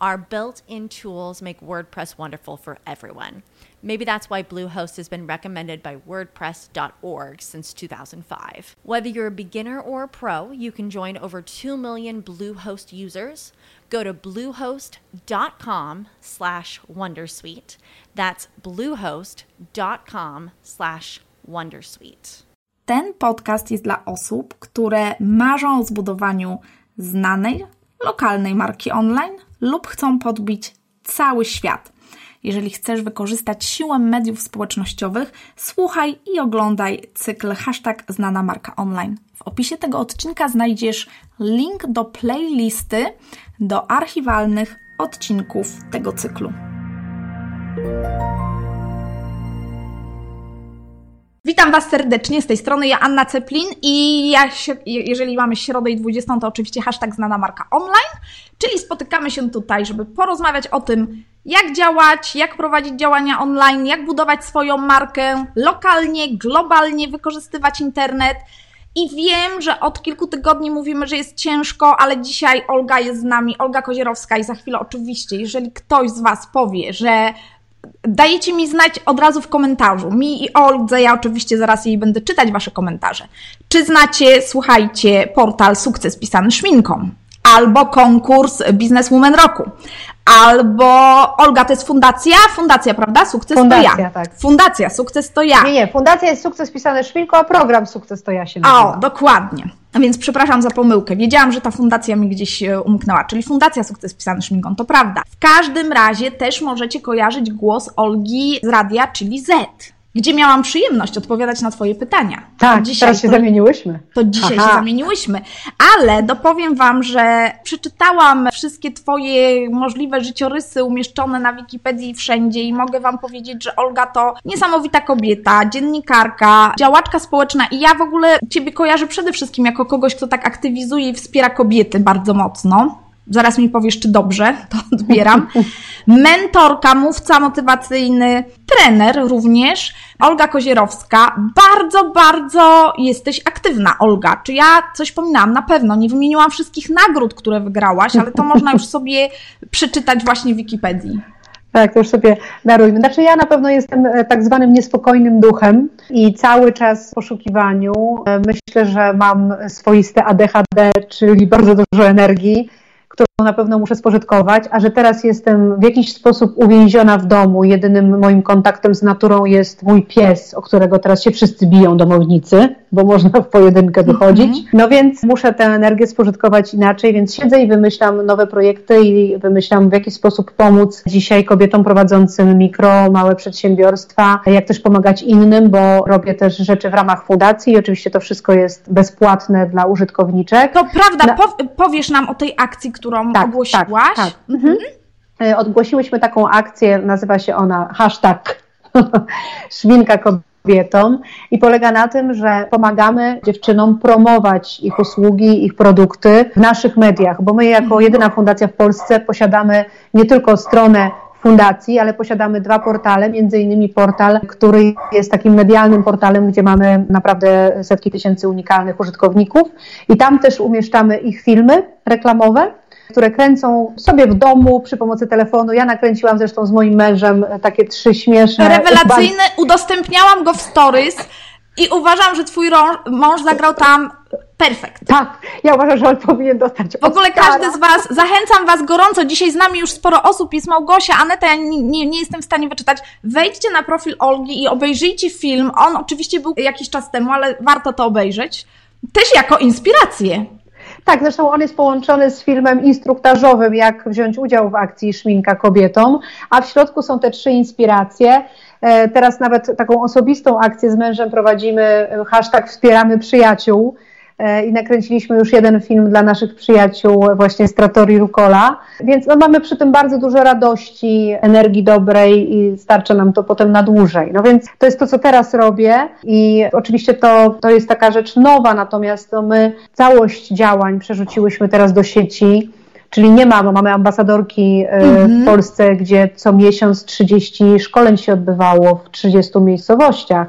Our built in tools make WordPress wonderful for everyone. Maybe that's why Bluehost has been recommended by WordPress.org since 2005. Whether you're a beginner or a pro, you can join over 2 million Bluehost users. Go to bluehost.com slash Wondersuite. That's bluehost.com slash Wondersuite. Ten podcast jest dla osób, które marzą o zbudowaniu znanej, lokalnej marki online lub chcą podbić cały świat. Jeżeli chcesz wykorzystać siłę mediów społecznościowych, słuchaj i oglądaj cykl hashtag znana marka online. W opisie tego odcinka znajdziesz link do playlisty do archiwalnych odcinków tego cyklu. Witam Was serdecznie, z tej strony ja Anna Ceplin i ja się, jeżeli mamy środę i 20, to oczywiście hashtag znana marka online, czyli spotykamy się tutaj, żeby porozmawiać o tym, jak działać, jak prowadzić działania online, jak budować swoją markę lokalnie, globalnie, wykorzystywać internet. I wiem, że od kilku tygodni mówimy, że jest ciężko, ale dzisiaj Olga jest z nami, Olga Kozierowska i za chwilę oczywiście, jeżeli ktoś z Was powie, że dajecie mi znać od razu w komentarzu. Mi i Oldze, ja oczywiście zaraz jej będę czytać Wasze komentarze. Czy znacie, słuchajcie, portal Sukces pisany szminką? Albo konkurs Businesswoman Roku. Albo Olga, to jest fundacja? Fundacja, prawda? Sukces fundacja, to ja. Tak. Fundacja, sukces to ja. Nie, nie, fundacja jest sukces pisany szminką, a program sukces to ja się nazywa. O, dokładnie. A więc przepraszam za pomyłkę. Wiedziałam, że ta fundacja mi gdzieś e, umknęła, czyli Fundacja Sukces Pisany Szminką, to prawda. W każdym razie też możecie kojarzyć głos Olgi z radia, czyli Z gdzie miałam przyjemność odpowiadać na Twoje pytania. Tak, dzisiaj teraz się to, zamieniłyśmy. To dzisiaj Aha. się zamieniłyśmy. Ale dopowiem Wam, że przeczytałam wszystkie Twoje możliwe życiorysy umieszczone na Wikipedii wszędzie i mogę Wam powiedzieć, że Olga to niesamowita kobieta, dziennikarka, działaczka społeczna i ja w ogóle Ciebie kojarzę przede wszystkim jako kogoś, kto tak aktywizuje i wspiera kobiety bardzo mocno. Zaraz mi powiesz, czy dobrze, to odbieram. Mentorka, mówca motywacyjny, trener również, Olga Kozierowska. Bardzo, bardzo jesteś aktywna, Olga. Czy ja coś pominęłam? Na pewno. Nie wymieniłam wszystkich nagród, które wygrałaś, ale to można już sobie przeczytać właśnie w Wikipedii. Tak, to już sobie darujmy. Znaczy ja na pewno jestem e, tak zwanym niespokojnym duchem i cały czas w poszukiwaniu. E, myślę, że mam swoiste ADHD, czyli bardzo dużo energii którą na pewno muszę spożytkować, a że teraz jestem w jakiś sposób uwięziona w domu. Jedynym moim kontaktem z naturą jest mój pies, o którego teraz się wszyscy biją domownicy, bo można w pojedynkę wychodzić. Mhm. No więc muszę tę energię spożytkować inaczej, więc siedzę i wymyślam nowe projekty i wymyślam w jaki sposób pomóc dzisiaj kobietom prowadzącym mikro, małe przedsiębiorstwa, jak też pomagać innym, bo robię też rzeczy w ramach fundacji i oczywiście to wszystko jest bezpłatne dla użytkowniczek. To prawda, powiesz nam o tej akcji, którą tak, ogłosiłaś? Tak, tak. Mhm. mhm. Odgłosiłyśmy taką akcję, nazywa się ona hashtag szminka kobietom i polega na tym, że pomagamy dziewczynom promować ich usługi, ich produkty w naszych mediach, bo my jako mhm. jedyna fundacja w Polsce posiadamy nie tylko stronę fundacji, ale posiadamy dwa portale, między innymi portal, który jest takim medialnym portalem, gdzie mamy naprawdę setki tysięcy unikalnych użytkowników i tam też umieszczamy ich filmy reklamowe które kręcą sobie w domu przy pomocy telefonu. Ja nakręciłam zresztą z moim mężem takie trzy śmieszne. Rewelacyjne, udostępniałam go w stories i uważam, że twój mąż zagrał tam perfekt. Tak, ja uważam, że on powinien dostać W ogóle każdy z Was, zachęcam Was gorąco, dzisiaj z nami już sporo osób, jest Małgosia, Aneta, ja nie, nie, nie jestem w stanie wyczytać. Wejdźcie na profil Olgi i obejrzyjcie film. On oczywiście był jakiś czas temu, ale warto to obejrzeć. Też jako inspirację. Tak, zresztą on jest połączony z filmem instruktażowym, jak wziąć udział w akcji Szminka kobietom, a w środku są te trzy inspiracje. E, teraz nawet taką osobistą akcję z mężem prowadzimy, hashtag wspieramy przyjaciół e, i nakręciliśmy już jeden film dla naszych przyjaciół właśnie z Trattori Rukola, więc no, mamy przy tym bardzo dużo radości, energii dobrej i starcza nam to potem na dłużej. No więc to jest to, co teraz robię i oczywiście to, to jest taka rzecz nowa, natomiast no, my całość działań przerzuciłyśmy teraz do sieci, Czyli nie ma, bo mamy ambasadorki e, mhm. w Polsce, gdzie co miesiąc 30 szkoleń się odbywało w 30 miejscowościach.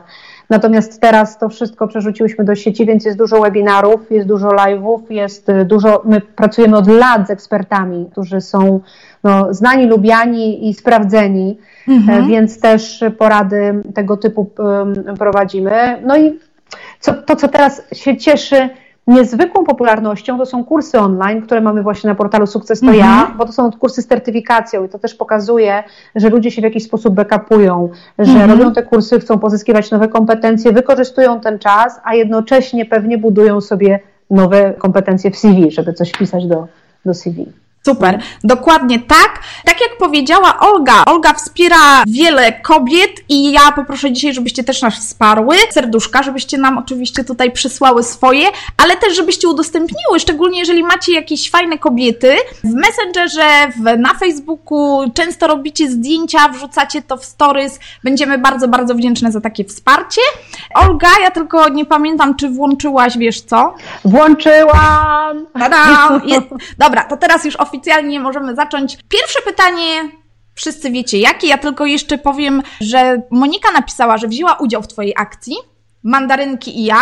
Natomiast teraz to wszystko przerzuciłyśmy do sieci, więc jest dużo webinarów, jest dużo live'ów, jest e, dużo. My pracujemy od lat z ekspertami, którzy są no, znani, lubiani i sprawdzeni, e, mhm. więc też porady tego typu prowadzimy. No i co, to, co teraz się cieszy, Niezwykłą popularnością to są kursy online, które mamy właśnie na portalu Sukces to mhm. ja, bo to są kursy z certyfikacją i to też pokazuje, że ludzie się w jakiś sposób backupują, że mhm. robią te kursy, chcą pozyskiwać nowe kompetencje, wykorzystują ten czas, a jednocześnie pewnie budują sobie nowe kompetencje w CV, żeby coś pisać do, do CV. Super, dokładnie tak. Tak jak powiedziała Olga, Olga wspiera wiele kobiet i ja poproszę dzisiaj, żebyście też nas wsparły. Serduszka, żebyście nam oczywiście tutaj przysłały swoje, ale też żebyście udostępniły, szczególnie jeżeli macie jakieś fajne kobiety w Messengerze, w, na Facebooku, często robicie zdjęcia, wrzucacie to w stories. Będziemy bardzo, bardzo wdzięczne za takie wsparcie. Olga, ja tylko nie pamiętam, czy włączyłaś, wiesz co? Włączyłam! Dobra, to teraz już oficjalnie możemy zacząć. Pierwsze pytanie wszyscy wiecie jakie. Ja tylko jeszcze powiem, że Monika napisała, że wzięła udział w Twojej akcji. Mandarynki i ja.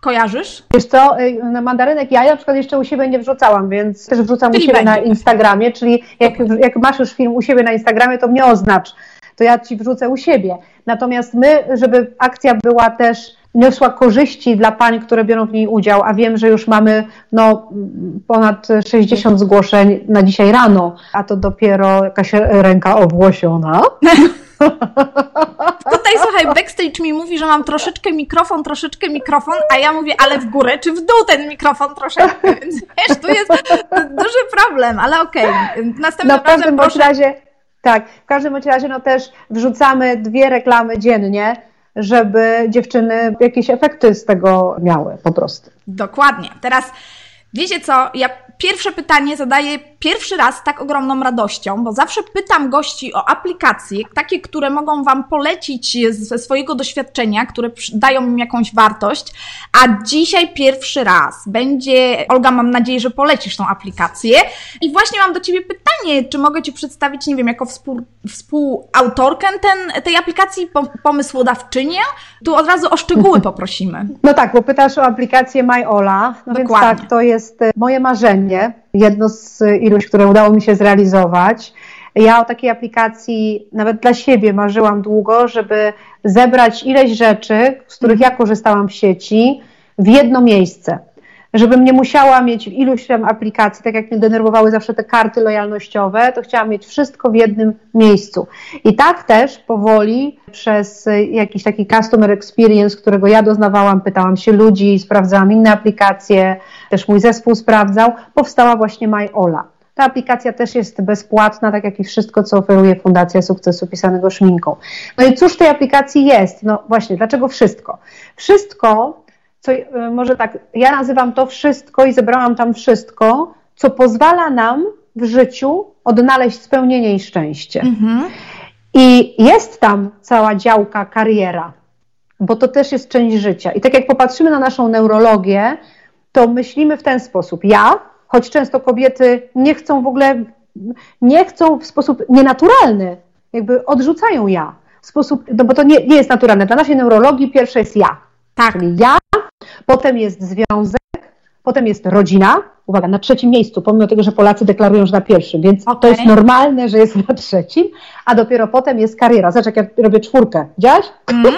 Kojarzysz? Wiesz co, y, na mandarynek ja na przykład jeszcze u siebie nie wrzucałam, więc też wrzucam czyli u siebie będzie. na Instagramie, czyli jak, jak masz już film u siebie na Instagramie, to mnie oznacz, to ja Ci wrzucę u siebie. Natomiast my, żeby akcja była też niosła korzyści dla pań, które biorą w niej udział, a wiem, że już mamy no, ponad 60 zgłoszeń na dzisiaj rano, a to dopiero jakaś ręka owłosiona. Tutaj słuchaj, backstage mi mówi, że mam troszeczkę mikrofon, troszeczkę mikrofon, a ja mówię, ale w górę czy w dół ten mikrofon troszeczkę, więc wiesz, tu jest duży problem, ale okej. Okay. Następnym no, w każdym proszę... razie, tak, w każdym razie no też wrzucamy dwie reklamy dziennie, żeby dziewczyny jakieś efekty z tego miały po prostu. Dokładnie. Teraz wiecie co, ja pierwsze pytanie zadaję pierwszy raz tak ogromną radością, bo zawsze pytam gości o aplikacje, takie, które mogą Wam polecić ze swojego doświadczenia, które dają im jakąś wartość, a dzisiaj pierwszy raz będzie, Olga, mam nadzieję, że polecisz tą aplikację i właśnie mam do Ciebie pytanie, czy mogę Ci przedstawić, nie wiem, jako współ, współautorkę ten, tej aplikacji, pomysłodawczynię? Tu od razu o szczegóły poprosimy. No tak, bo pytasz o aplikację MyOla, no Dokładnie. więc tak, to jest e, moje marzenie, jedno z iluś, które udało mi się zrealizować. Ja o takiej aplikacji nawet dla siebie marzyłam długo, żeby zebrać ileś rzeczy, z których ja korzystałam w sieci, w jedno miejsce. Żebym nie musiała mieć iluś tam aplikacji, tak jak mnie denerwowały zawsze te karty lojalnościowe, to chciałam mieć wszystko w jednym miejscu. I tak też powoli przez jakiś taki customer experience, którego ja doznawałam, pytałam się ludzi, sprawdzałam inne aplikacje, też mój zespół sprawdzał, powstała właśnie MyOla. Ta aplikacja też jest bezpłatna, tak jak i wszystko, co oferuje Fundacja Sukcesu pisanego szminką. No i cóż w tej aplikacji jest? No właśnie, dlaczego wszystko? Wszystko, co y, może tak, ja nazywam to wszystko i zebrałam tam wszystko, co pozwala nam w życiu odnaleźć spełnienie i szczęście. Mhm. I jest tam cała działka kariera, bo to też jest część życia. I tak jak popatrzymy na naszą neurologię, to myślimy w ten sposób. Ja, choć często kobiety nie chcą w ogóle, nie chcą w sposób nienaturalny, jakby odrzucają ja. W sposób, no bo to nie, nie jest naturalne. Dla naszej neurologii pierwsze jest ja. Tak. Ja, potem jest związek, potem jest rodzina, uwaga, na trzecim miejscu, pomimo tego, że Polacy deklarują, że na pierwszym, więc okay. to jest normalne, że jest na trzecim, a dopiero potem jest kariera. Zobacz, jak ja robię czwórkę. Widziałaś? Mm.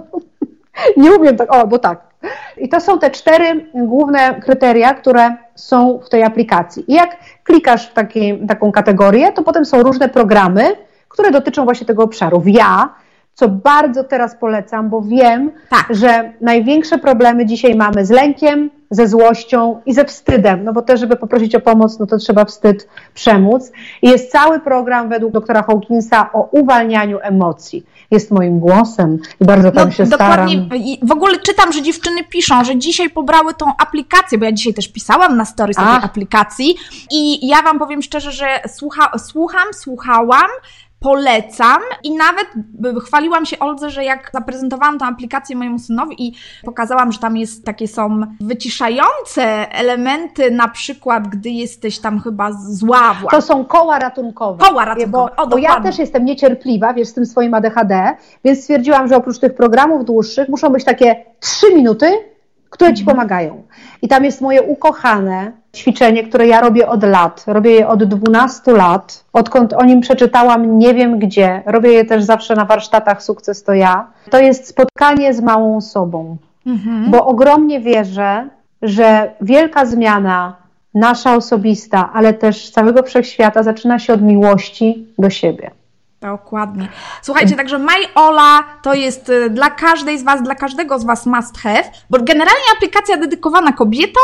Nie umiem tak, o, bo tak. I to są te cztery główne kryteria, które są w tej aplikacji. I jak klikasz w taki, taką kategorię, to potem są różne programy, które dotyczą właśnie tego obszaru. Ja co bardzo teraz polecam, bo wiem, Tak. że największe problemy dzisiaj mamy z lękiem, ze złością i ze wstydem, no bo też, żeby poprosić o pomoc, no to trzeba wstyd przemóc. I jest cały program według doktora Hawkinsa o uwalnianiu emocji. Jest moim głosem i bardzo tam się staram. No, dokładnie. I W ogóle czytam, że dziewczyny piszą, że dzisiaj pobrały tą aplikację, bo ja dzisiaj też pisałam na stories o tej Ach. aplikacji i ja wam powiem szczerze, że słucha, słucham, słuchałam, polecam i nawet chwaliłam się Oldze, że jak zaprezentowałam tę aplikację mojemu synowi i pokazałam, że tam jest takie są wyciszające elementy, na przykład gdy jesteś tam chyba zła. To są koła ratunkowe. Koła ratunkowe, Bo, o, bo ja też jestem niecierpliwa, wiesz, z tym swoim ADHD, więc stwierdziłam, że oprócz tych programów dłuższych muszą być takie trzy minuty, które ci pomagają. I tam jest moje ukochane ćwiczenie, które ja robię od lat. Robię je od 12 lat, odkąd o nim przeczytałam nie wiem gdzie. Robię je też zawsze na warsztatach Sukces to ja. To jest spotkanie z małą sobą Mhm. bo ogromnie wierzę, że wielka zmiana, nasza osobista, ale też całego wszechświata, zaczyna się od miłości do siebie. Dokładnie. Słuchajcie, także My Ola to jest y, dla każdej z Was, dla każdego z Was must have, bo generalnie aplikacja dedykowana kobietom,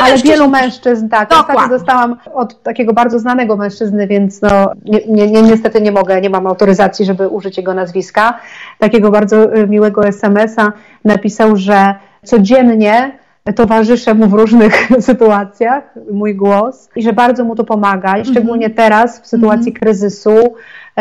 Ale mężczyźni wielu mężczyzn, tak. Dokładnie. Ostatnio dostałam od takiego bardzo znanego mężczyzny, więc no, nie, nie, nie, niestety nie mogę, nie mam autoryzacji, żeby użyć jego nazwiska. Takiego bardzo y, miłego SMS-a napisał, że codziennie towarzyszę mu w różnych sytuacjach mój głos i że bardzo mu to pomaga i szczególnie teraz w sytuacji kryzysu e,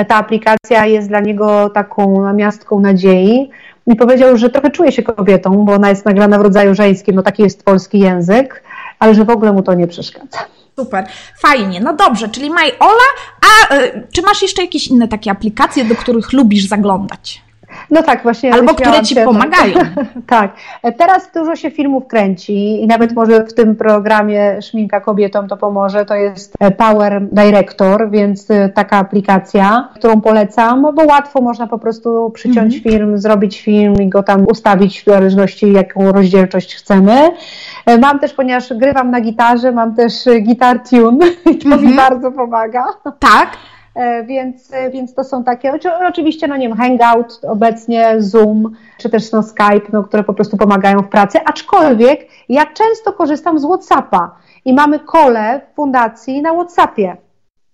ta aplikacja jest dla niego taką namiastką nadziei i powiedział, że trochę czuje się kobietą, bo ona jest nagrana w rodzaju żeńskim, no taki jest polski język, ale że w ogóle mu to nie przeszkadza. super, fajnie. No dobrze, czyli My Ola, a y, czy masz jeszcze jakieś inne takie aplikacje, do których lubisz zaglądać? No tak, właśnie. Albo które ci się, pomagają. Tak. E, Teraz dużo się filmów kręci i nawet może w tym programie Szminka Kobietom to pomoże. To jest e, Power Director, więc e, taka aplikacja, którą polecam, bo łatwo można po prostu przyciąć Mhm. film, zrobić film i go tam ustawić w zależności jaką rozdzielczość chcemy. Mam też, ponieważ grywam na gitarze, mam też Guitar Tune i to mi Mhm. bardzo pomaga. Tak? E, Więc, e, więc to są takie, oczy- oczywiście, no nie wiem, Hangout obecnie, Zoom, czy też no Skype, no, które po prostu pomagają w pracy, aczkolwiek ja często korzystam z Whatsappa i mamy kole w fundacji na Whatsappie.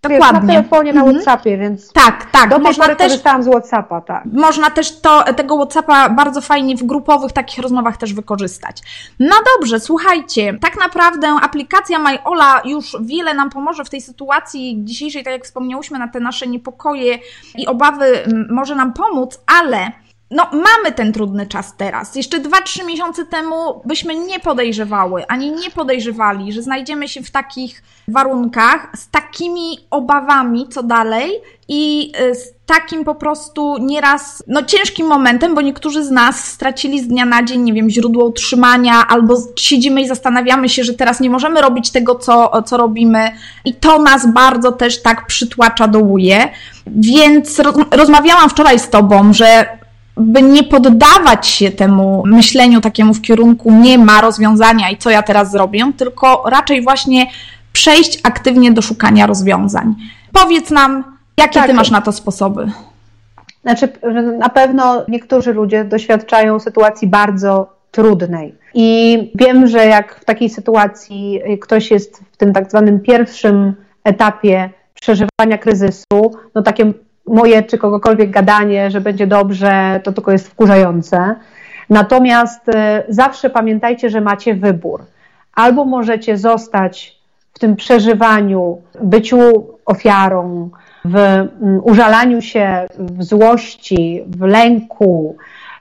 Wiesz, na Dokładnie. telefonie, na Mhm. Whatsappie, więc Tak, tak. do Można też korzystałam z Whatsappa, tak. Można też to, tego WhatsAppa bardzo fajnie w grupowych takich rozmowach też wykorzystać. No dobrze, słuchajcie, tak naprawdę aplikacja MyOla już wiele nam pomoże w tej sytuacji dzisiejszej, tak jak wspomniałyśmy, na te nasze niepokoje i obawy może nam pomóc, ale no, mamy ten trudny czas teraz. Jeszcze 2-3 miesiące temu byśmy nie podejrzewały, ani nie podejrzewali, że znajdziemy się w takich warunkach, z takimi obawami, co dalej i y, z takim po prostu nieraz, no ciężkim momentem, bo niektórzy z nas stracili z dnia na dzień, nie wiem, źródło utrzymania, albo siedzimy i zastanawiamy się, że teraz nie możemy robić tego, co, co robimy i to nas bardzo też tak przytłacza, dołuje. Więc roz, rozmawiałam wczoraj z Tobą, że by nie poddawać się temu myśleniu takiemu w kierunku nie ma rozwiązania i co ja teraz zrobię, tylko raczej właśnie przejść aktywnie do szukania rozwiązań. Powiedz nam, jakie Tak. ty masz na to sposoby? Znaczy, na pewno niektórzy ludzie doświadczają sytuacji bardzo trudnej. I wiem, że jak w takiej sytuacji ktoś jest w tym tak zwanym pierwszym etapie przeżywania kryzysu, no takie moje czy kogokolwiek gadanie, że będzie dobrze, to tylko jest wkurzające. Natomiast e, zawsze pamiętajcie, że macie wybór. Albo możecie zostać w tym przeżywaniu, byciu ofiarą, w mm, użalaniu się, w złości, w lęku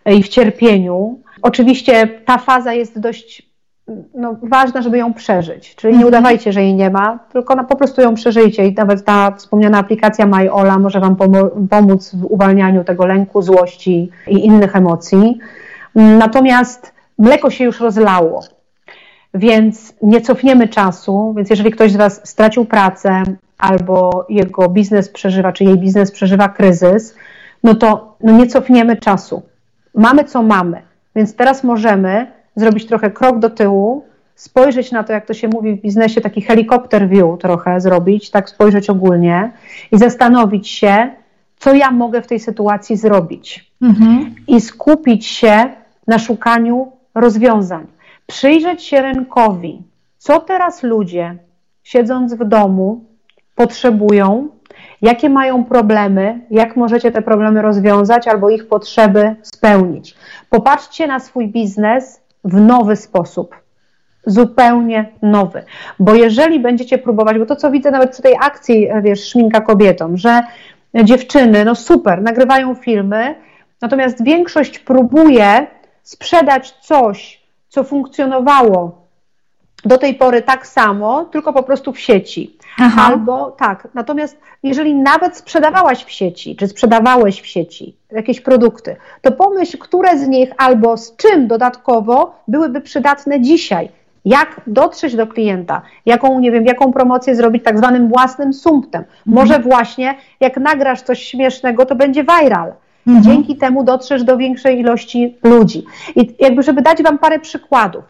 i w cierpieniu. Oczywiście ta faza jest dość no, ważna, żeby ją przeżyć. Czyli nie udawajcie, że jej nie ma, tylko na, po prostu ją przeżyjcie i nawet ta wspomniana aplikacja MyOla może Wam pomóc w uwalnianiu tego lęku, złości i innych emocji. Natomiast mleko się już rozlało, więc nie cofniemy czasu, więc jeżeli ktoś z Was stracił pracę albo jego biznes przeżywa, czy jej biznes przeżywa kryzys, no to no nie cofniemy czasu. Mamy co mamy, więc teraz możemy zrobić trochę krok do tyłu, spojrzeć na to, jak to się mówi w biznesie, taki helikopter view trochę zrobić, tak spojrzeć ogólnie i zastanowić się, co ja mogę w tej sytuacji zrobić. mhm. i skupić się na szukaniu rozwiązań. Przyjrzeć się rynkowi, co teraz ludzie, siedząc w domu, potrzebują, jakie mają problemy, jak możecie te problemy rozwiązać albo ich potrzeby spełnić. Popatrzcie na swój biznes w nowy sposób. Zupełnie nowy. Bo jeżeli będziecie próbować, bo to co widzę nawet przy tej akcji, wiesz, szminka kobietom, że dziewczyny, no super, nagrywają filmy, natomiast większość próbuje sprzedać coś, co funkcjonowało do tej pory tak samo, tylko po prostu w sieci. Aha. Albo tak, natomiast jeżeli nawet sprzedawałaś w sieci, czy sprzedawałeś w sieci jakieś produkty, to pomyśl, które z nich albo z czym dodatkowo byłyby przydatne dzisiaj. Jak dotrzeć do klienta, jaką, nie wiem, jaką promocję zrobić tak zwanym własnym sumptem. Mhm. Może właśnie jak nagrasz coś śmiesznego, to będzie viral. Mhm. Dzięki temu dotrzesz do większej ilości ludzi. I jakby, żeby dać Wam parę przykładów.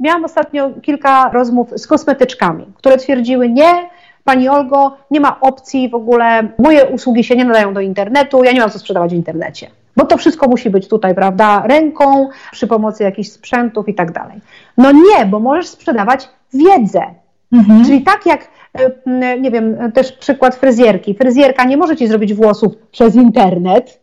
Miałam ostatnio kilka rozmów z kosmetyczkami, które twierdziły nie, Pani Olgo, nie ma opcji w ogóle, moje usługi się nie nadają do internetu, ja nie mam co sprzedawać w internecie. Bo to wszystko musi być tutaj, prawda, ręką, przy pomocy jakichś sprzętów i tak dalej. No nie, bo możesz sprzedawać wiedzę. Mhm. Czyli tak jak, e, nie wiem, też przykład fryzjerki. Fryzjerka nie może ci zrobić włosów przez internet,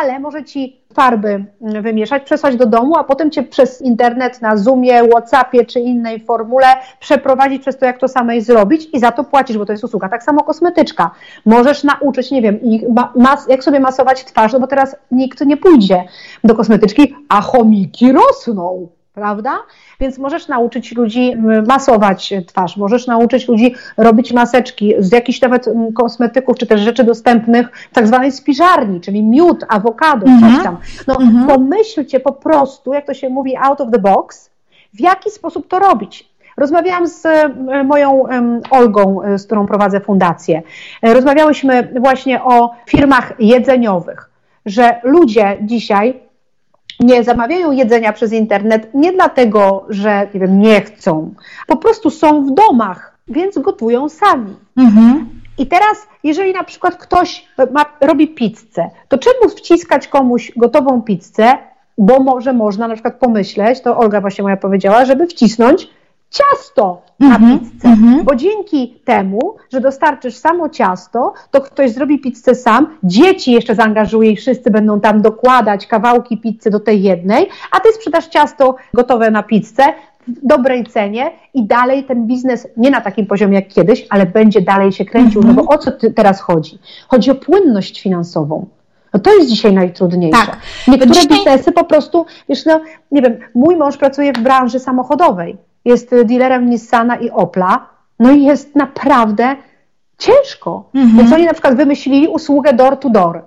ale może ci farby wymieszać, przesłać do domu, a potem cię przez internet na Zoomie, Whatsappie czy innej formule przeprowadzić przez to, jak to samej zrobić i za to płacisz, bo to jest usługa. Tak samo kosmetyczka. Możesz nauczyć, nie wiem, mas, jak sobie masować twarz, no bo teraz nikt nie pójdzie do kosmetyczki, a chomiki rosną prawda? Więc możesz nauczyć ludzi masować twarz, możesz nauczyć ludzi robić maseczki z jakichś nawet kosmetyków, czy też rzeczy dostępnych w tak zwanej spiżarni, czyli miód, awokado, -hmm. coś mhm. tam. No -hmm. pomyślcie po prostu, jak to się mówi out of the box, w jaki sposób to robić. Rozmawiałam z moją Olgą, e, z którą prowadzę fundację. E, rozmawiałyśmy właśnie o firmach jedzeniowych, że ludzie dzisiaj nie zamawiają jedzenia przez internet nie dlatego, że nie, wiem, nie chcą, po prostu są w domach, więc gotują sami. Mhm. I teraz, jeżeli na przykład ktoś ma, robi pizzę, to czemu wciskać komuś gotową pizzę, bo może można na przykład pomyśleć, to Olga właśnie moja powiedziała, żeby wcisnąć ciasto na mm -hmm, pizzę. Mm -hmm. Bo dzięki temu, że dostarczysz samo ciasto, to ktoś zrobi pizzę sam, dzieci jeszcze zaangażuje i wszyscy będą tam dokładać kawałki pizzy do tej jednej, a ty sprzedasz ciasto gotowe na pizzę w dobrej cenie i dalej ten biznes nie na takim poziomie jak kiedyś, ale będzie dalej się kręcił. Mm -hmm. No bo o co teraz chodzi? Chodzi o płynność finansową. No to jest dzisiaj najtrudniejsze. Tak. Niektóre dzisiaj... biznesy po prostu, wiesz, no, nie wiem, mój mąż pracuje w branży samochodowej jest dealerem Nissana i Opla, no i jest naprawdę ciężko. Mhm. Więc oni na przykład wymyślili usługę door to door.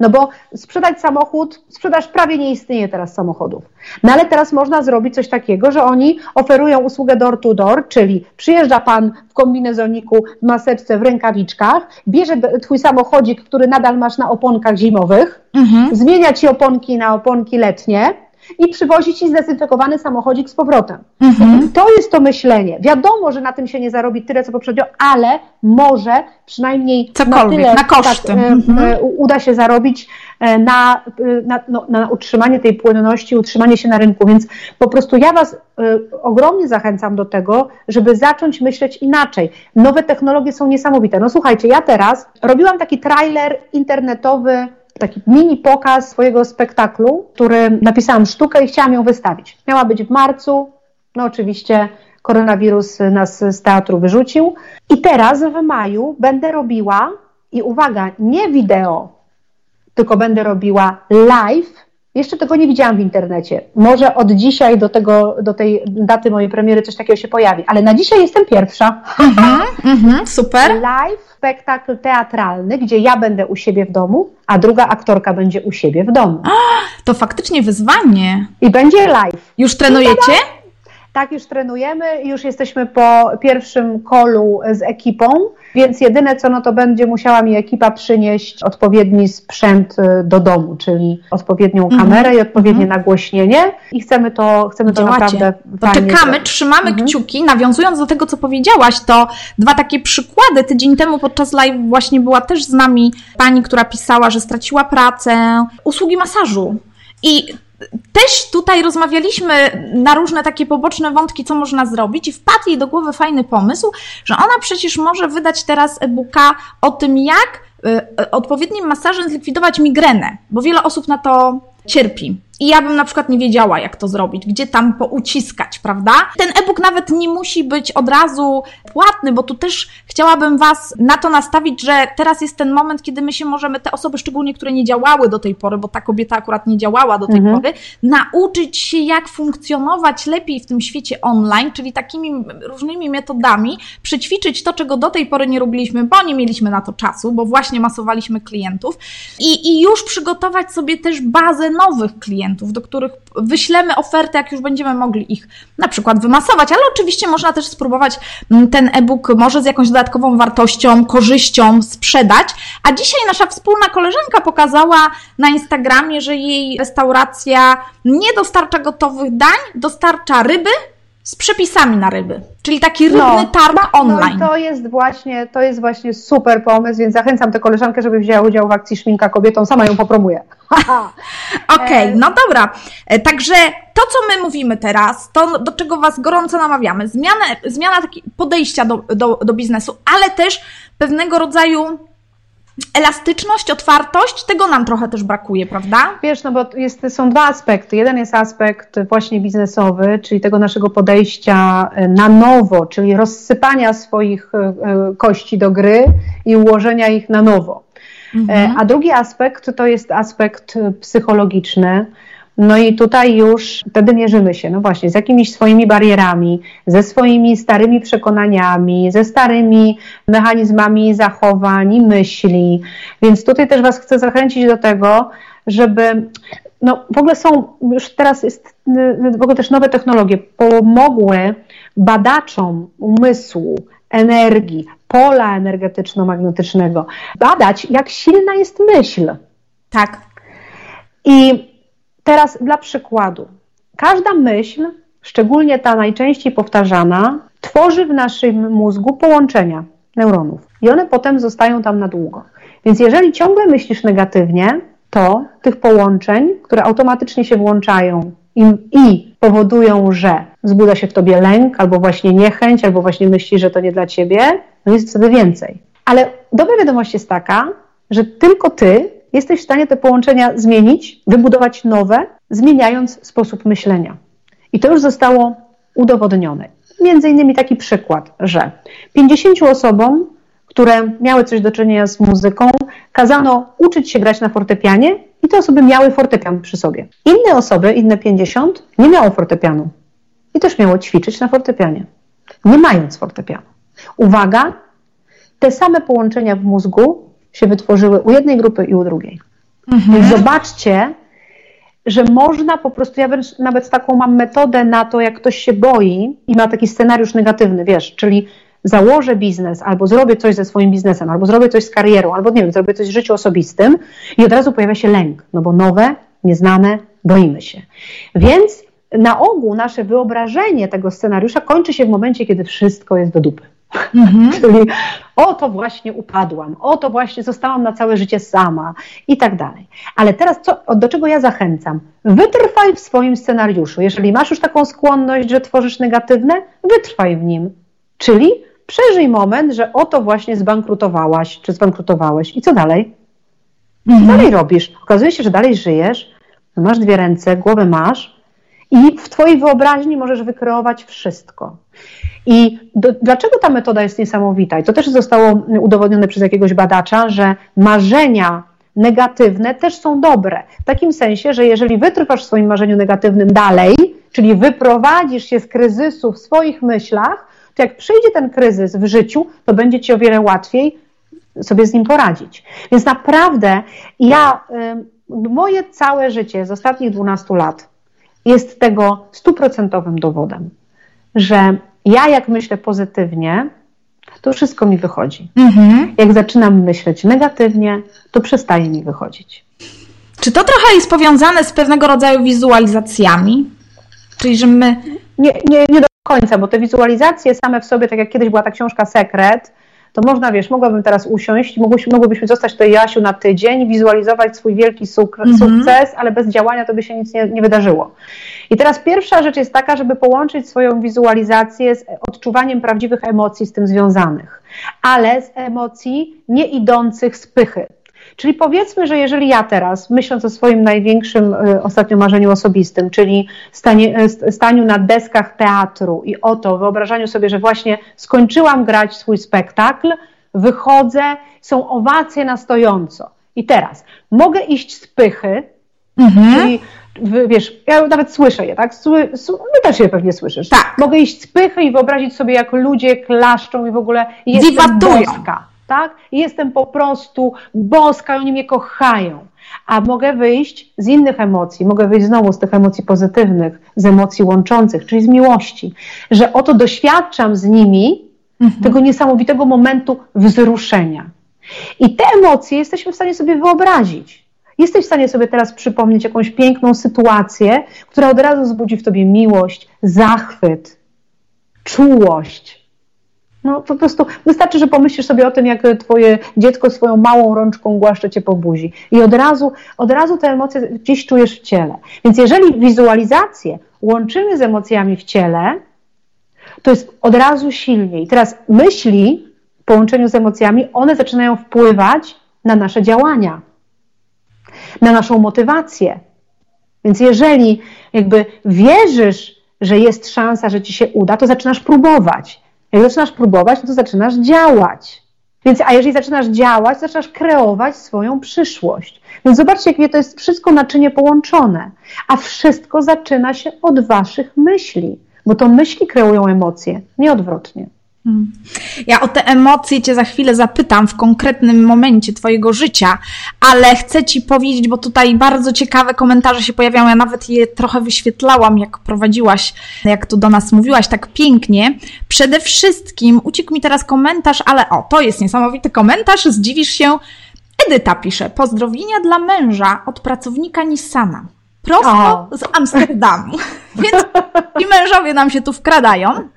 No bo sprzedać samochód, sprzedaż prawie nie istnieje teraz samochodów. No ale teraz można zrobić coś takiego, że oni oferują usługę door to door, czyli przyjeżdża pan w kombinezoniku, w maseczce, w rękawiczkach, bierze twój samochodzik, który nadal masz na oponkach zimowych, mhm. zmienia ci oponki na oponki letnie, i przywozi ci zdezynfekowany samochodzik z powrotem. Mhm. To jest to myślenie. Wiadomo, że na tym się nie zarobi tyle, co poprzednio, ale może przynajmniej Cokolwiek, na, tyle, na koszty. Tak, mhm. uda się zarobić na, na, no, na utrzymanie tej płynności, utrzymanie się na rynku. Więc po prostu ja Was ogromnie zachęcam do tego, żeby zacząć myśleć inaczej. Nowe technologie są niesamowite. No słuchajcie, ja teraz robiłam taki trailer internetowy taki mini pokaz swojego spektaklu, który napisałam sztukę i chciałam ją wystawić. Miała być w marcu, no oczywiście koronawirus nas z teatru wyrzucił. I teraz w maju będę robiła, i uwaga, nie wideo, tylko będę robiła live jeszcze tego nie widziałam w internecie. Może od dzisiaj do, tego, do tej daty mojej premiery coś takiego się pojawi, ale na dzisiaj jestem pierwsza. Mhm, mhm, super. Live spektakl teatralny, gdzie ja będę u siebie w domu, a druga aktorka będzie u siebie w domu. To faktycznie wyzwanie. I będzie live. Już trenujecie? Tak, już trenujemy, już jesteśmy po pierwszym kolu z ekipą, więc jedyne co, no to będzie musiała mi ekipa przynieść odpowiedni sprzęt y, do domu, czyli odpowiednią mhm. kamerę mm -hmm. i odpowiednie mm -hmm. nagłośnienie i chcemy to, chcemy to naprawdę czekamy, zrobić. trzymamy mm -hmm. kciuki. Nawiązując do tego, co powiedziałaś, to dwa takie przykłady. Tydzień temu podczas live właśnie była też z nami pani, która pisała, że straciła pracę, usługi masażu. I też tutaj rozmawialiśmy na różne takie poboczne wątki, co można zrobić, i wpadł jej do głowy fajny pomysł, że ona przecież może wydać teraz e-booka o tym, jak y, odpowiednim masażem zlikwidować migrenę, bo wiele osób na to cierpi. I ja bym na przykład nie wiedziała, jak to zrobić, gdzie tam pouciskać, prawda? Ten e-book nawet nie musi być od razu płatny, bo tu też chciałabym Was na to nastawić, że teraz jest ten moment, kiedy my się możemy, te osoby szczególnie, które nie działały do tej pory, bo ta kobieta akurat nie działała do tej mhm. pory, nauczyć się, jak funkcjonować lepiej w tym świecie online, czyli takimi różnymi metodami, przećwiczyć to, czego do tej pory nie robiliśmy, bo nie mieliśmy na to czasu, bo właśnie masowaliśmy klientów i, i już przygotować sobie też bazę nowych klientów klientów, do których wyślemy ofertę, jak już będziemy mogli ich na przykład wymasować, ale oczywiście można też spróbować mm, ten e-book może z jakąś dodatkową wartością, korzyścią sprzedać. A dzisiaj nasza wspólna koleżanka pokazała na Instagramie, że jej restauracja nie dostarcza gotowych dań, dostarcza ryby, z przepisami na ryby, czyli taki rybny no, targ online. No to jest właśnie, to jest właśnie super pomysł, więc zachęcam tę koleżankę, żeby wzięła udział w akcji Szminka Kobietom, sama ją popromuję. Okej, okay, no dobra. E, także to, co my mówimy teraz, to do czego Was gorąco namawiamy, zmiana, zmiana podejścia do, do, do biznesu, ale też pewnego rodzaju elastyczność, otwartość, tego nam trochę też brakuje, prawda? Wiesz, no bo jest, są dwa aspekty. Jeden jest aspekt właśnie biznesowy, czyli tego naszego podejścia e, na nowo, czyli rozsypania swoich e, e, kości do gry i ułożenia ich na nowo. Mhm. A drugi aspekt to jest aspekt psychologiczny, no i tutaj już wtedy mierzymy się, no właśnie, z jakimiś swoimi barierami, ze swoimi starymi przekonaniami, ze starymi mechanizmami zachowań i myśli. Więc tutaj też Was chcę zachęcić do tego, żeby no w ogóle są, już teraz jest, w ogóle też nowe technologie pomogły badaczom umysłu, energii, pola energetyczno-magnetycznego badać, jak silna jest myśl. Tak. I Teraz dla przykładu. Każda myśl, szczególnie ta najczęściej powtarzana, tworzy w naszym mózgu połączenia neuronów i one potem zostają tam na długo. Więc jeżeli ciągle myślisz negatywnie, to tych połączeń, które automatycznie się włączają i, i powodują, że wzbudza się w tobie lęk, albo właśnie niechęć, albo właśnie myślisz, że to nie dla ciebie, no jest wtedy więcej. Ale dobra wiadomość jest taka, że tylko ty jesteś w stanie te połączenia zmienić, wybudować nowe, zmieniając sposób myślenia. I to już zostało udowodnione. Między innymi taki przykład, że 50 osobom, które miały coś do czynienia z muzyką, kazano uczyć się grać na fortepianie i te osoby miały fortepian przy sobie. Inne osoby, inne 50, nie miało fortepianu i też miało ćwiczyć na fortepianie, nie mając fortepianu. Uwaga, te same połączenia w mózgu się wytworzyły u jednej grupy i u drugiej. Mhm. Więc zobaczcie, że można po prostu, ja nawet taką mam metodę na to, jak ktoś się boi i ma taki scenariusz negatywny, wiesz, czyli założę biznes, albo zrobię coś ze swoim biznesem, albo zrobię coś z karierą, albo nie wiem, zrobię coś w życiu osobistym i od razu pojawia się lęk, no bo nowe, nieznane, boimy się. Więc na ogół nasze wyobrażenie tego scenariusza kończy się w momencie, kiedy wszystko jest do dupy. Mhm. Czyli o to właśnie upadłam, o to właśnie zostałam na całe życie sama i tak dalej. Ale teraz co, do czego ja zachęcam? Wytrwaj w swoim scenariuszu. Jeżeli masz już taką skłonność, że tworzysz negatywne, wytrwaj w nim. Czyli przeżyj moment, że oto właśnie zbankrutowałaś, czy zbankrutowałeś i co dalej? Mhm. Co dalej robisz? Okazuje się, że dalej żyjesz, masz dwie ręce, głowę masz i w twojej wyobraźni możesz wykreować wszystko. I do, dlaczego ta metoda jest niesamowita? I to też zostało udowodnione przez jakiegoś badacza, że marzenia negatywne też są dobre. W takim sensie, że jeżeli wytrwasz w swoim marzeniu negatywnym dalej, czyli wyprowadzisz się z kryzysu w swoich myślach, to jak przyjdzie ten kryzys w życiu, to będzie ci o wiele łatwiej sobie z nim poradzić. Więc naprawdę ja, moje całe życie z ostatnich 12 lat jest tego stuprocentowym dowodem że ja jak myślę pozytywnie, to wszystko mi wychodzi. Mhm. Jak zaczynam myśleć negatywnie, to przestaje mi wychodzić. Czy to trochę jest powiązane z pewnego rodzaju wizualizacjami? Czyli, że my. Nie, nie, nie do końca, bo te wizualizacje same w sobie, tak jak kiedyś była ta książka Sekret, to można, wiesz, mogłabym teraz usiąść, mogłybyśmy zostać tutaj Jasiu na tydzień, wizualizować swój wielki suk mm -hmm. sukces, ale bez działania to by się nic nie, nie wydarzyło. I teraz pierwsza rzecz jest taka, żeby połączyć swoją wizualizację z odczuwaniem prawdziwych emocji z tym związanych, ale z emocji nie idących z pychy. Czyli powiedzmy, że jeżeli ja teraz, myśląc o swoim największym y, ostatnio marzeniu osobistym, czyli stanie, y, staniu na deskach teatru i oto wyobrażaniu sobie, że właśnie skończyłam grać swój spektakl, wychodzę, są owacje na stojąco. I teraz mogę iść z pychy, mhm. czyli wiesz, ja nawet słyszę je, tak? Sły, my też je pewnie słyszysz. Tak. Mogę iść z pychy i wyobrazić sobie, jak ludzie klaszczą i w ogóle jestem boska tak? Jestem po prostu boska, oni mnie kochają. A mogę wyjść z innych emocji, mogę wyjść znowu z tych emocji pozytywnych, z emocji łączących, czyli z miłości, że oto doświadczam z nimi mhm. tego niesamowitego momentu wzruszenia. I te emocje jesteśmy w stanie sobie wyobrazić. Jesteś w stanie sobie teraz przypomnieć jakąś piękną sytuację, która od razu zbudzi w tobie miłość, zachwyt, czułość, no po prostu wystarczy, że pomyślisz sobie o tym, jak twoje dziecko swoją małą rączką głaszcze cię po buzi i od razu, od razu te emocje gdzieś czujesz w ciele. Więc jeżeli wizualizację łączymy z emocjami w ciele, to jest od razu silniej. Teraz myśli w połączeniu z emocjami, one zaczynają wpływać na nasze działania, na naszą motywację. Więc jeżeli jakby wierzysz, że jest szansa, że ci się uda, to zaczynasz próbować. Jak zaczynasz próbować, no to zaczynasz działać. Więc, a jeżeli zaczynasz działać, zaczynasz kreować swoją przyszłość. Więc zobaczcie, jakie to jest wszystko naczynie połączone. A wszystko zaczyna się od waszych myśli, bo to myśli kreują emocje, nie odwrotnie. Hmm. Ja o te emocje Cię za chwilę zapytam w konkretnym momencie Twojego życia, ale chcę Ci powiedzieć, bo tutaj bardzo ciekawe komentarze się pojawiają. Ja nawet je trochę wyświetlałam, jak prowadziłaś, jak tu do nas mówiłaś tak pięknie. Przede wszystkim uciekł mi teraz komentarz, ale o, to jest niesamowity komentarz, zdziwisz się. Edyta pisze: Pozdrowienia dla męża od pracownika Nissana. Prosto o. z Amsterdamu. Więc i mężowie nam się tu wkradają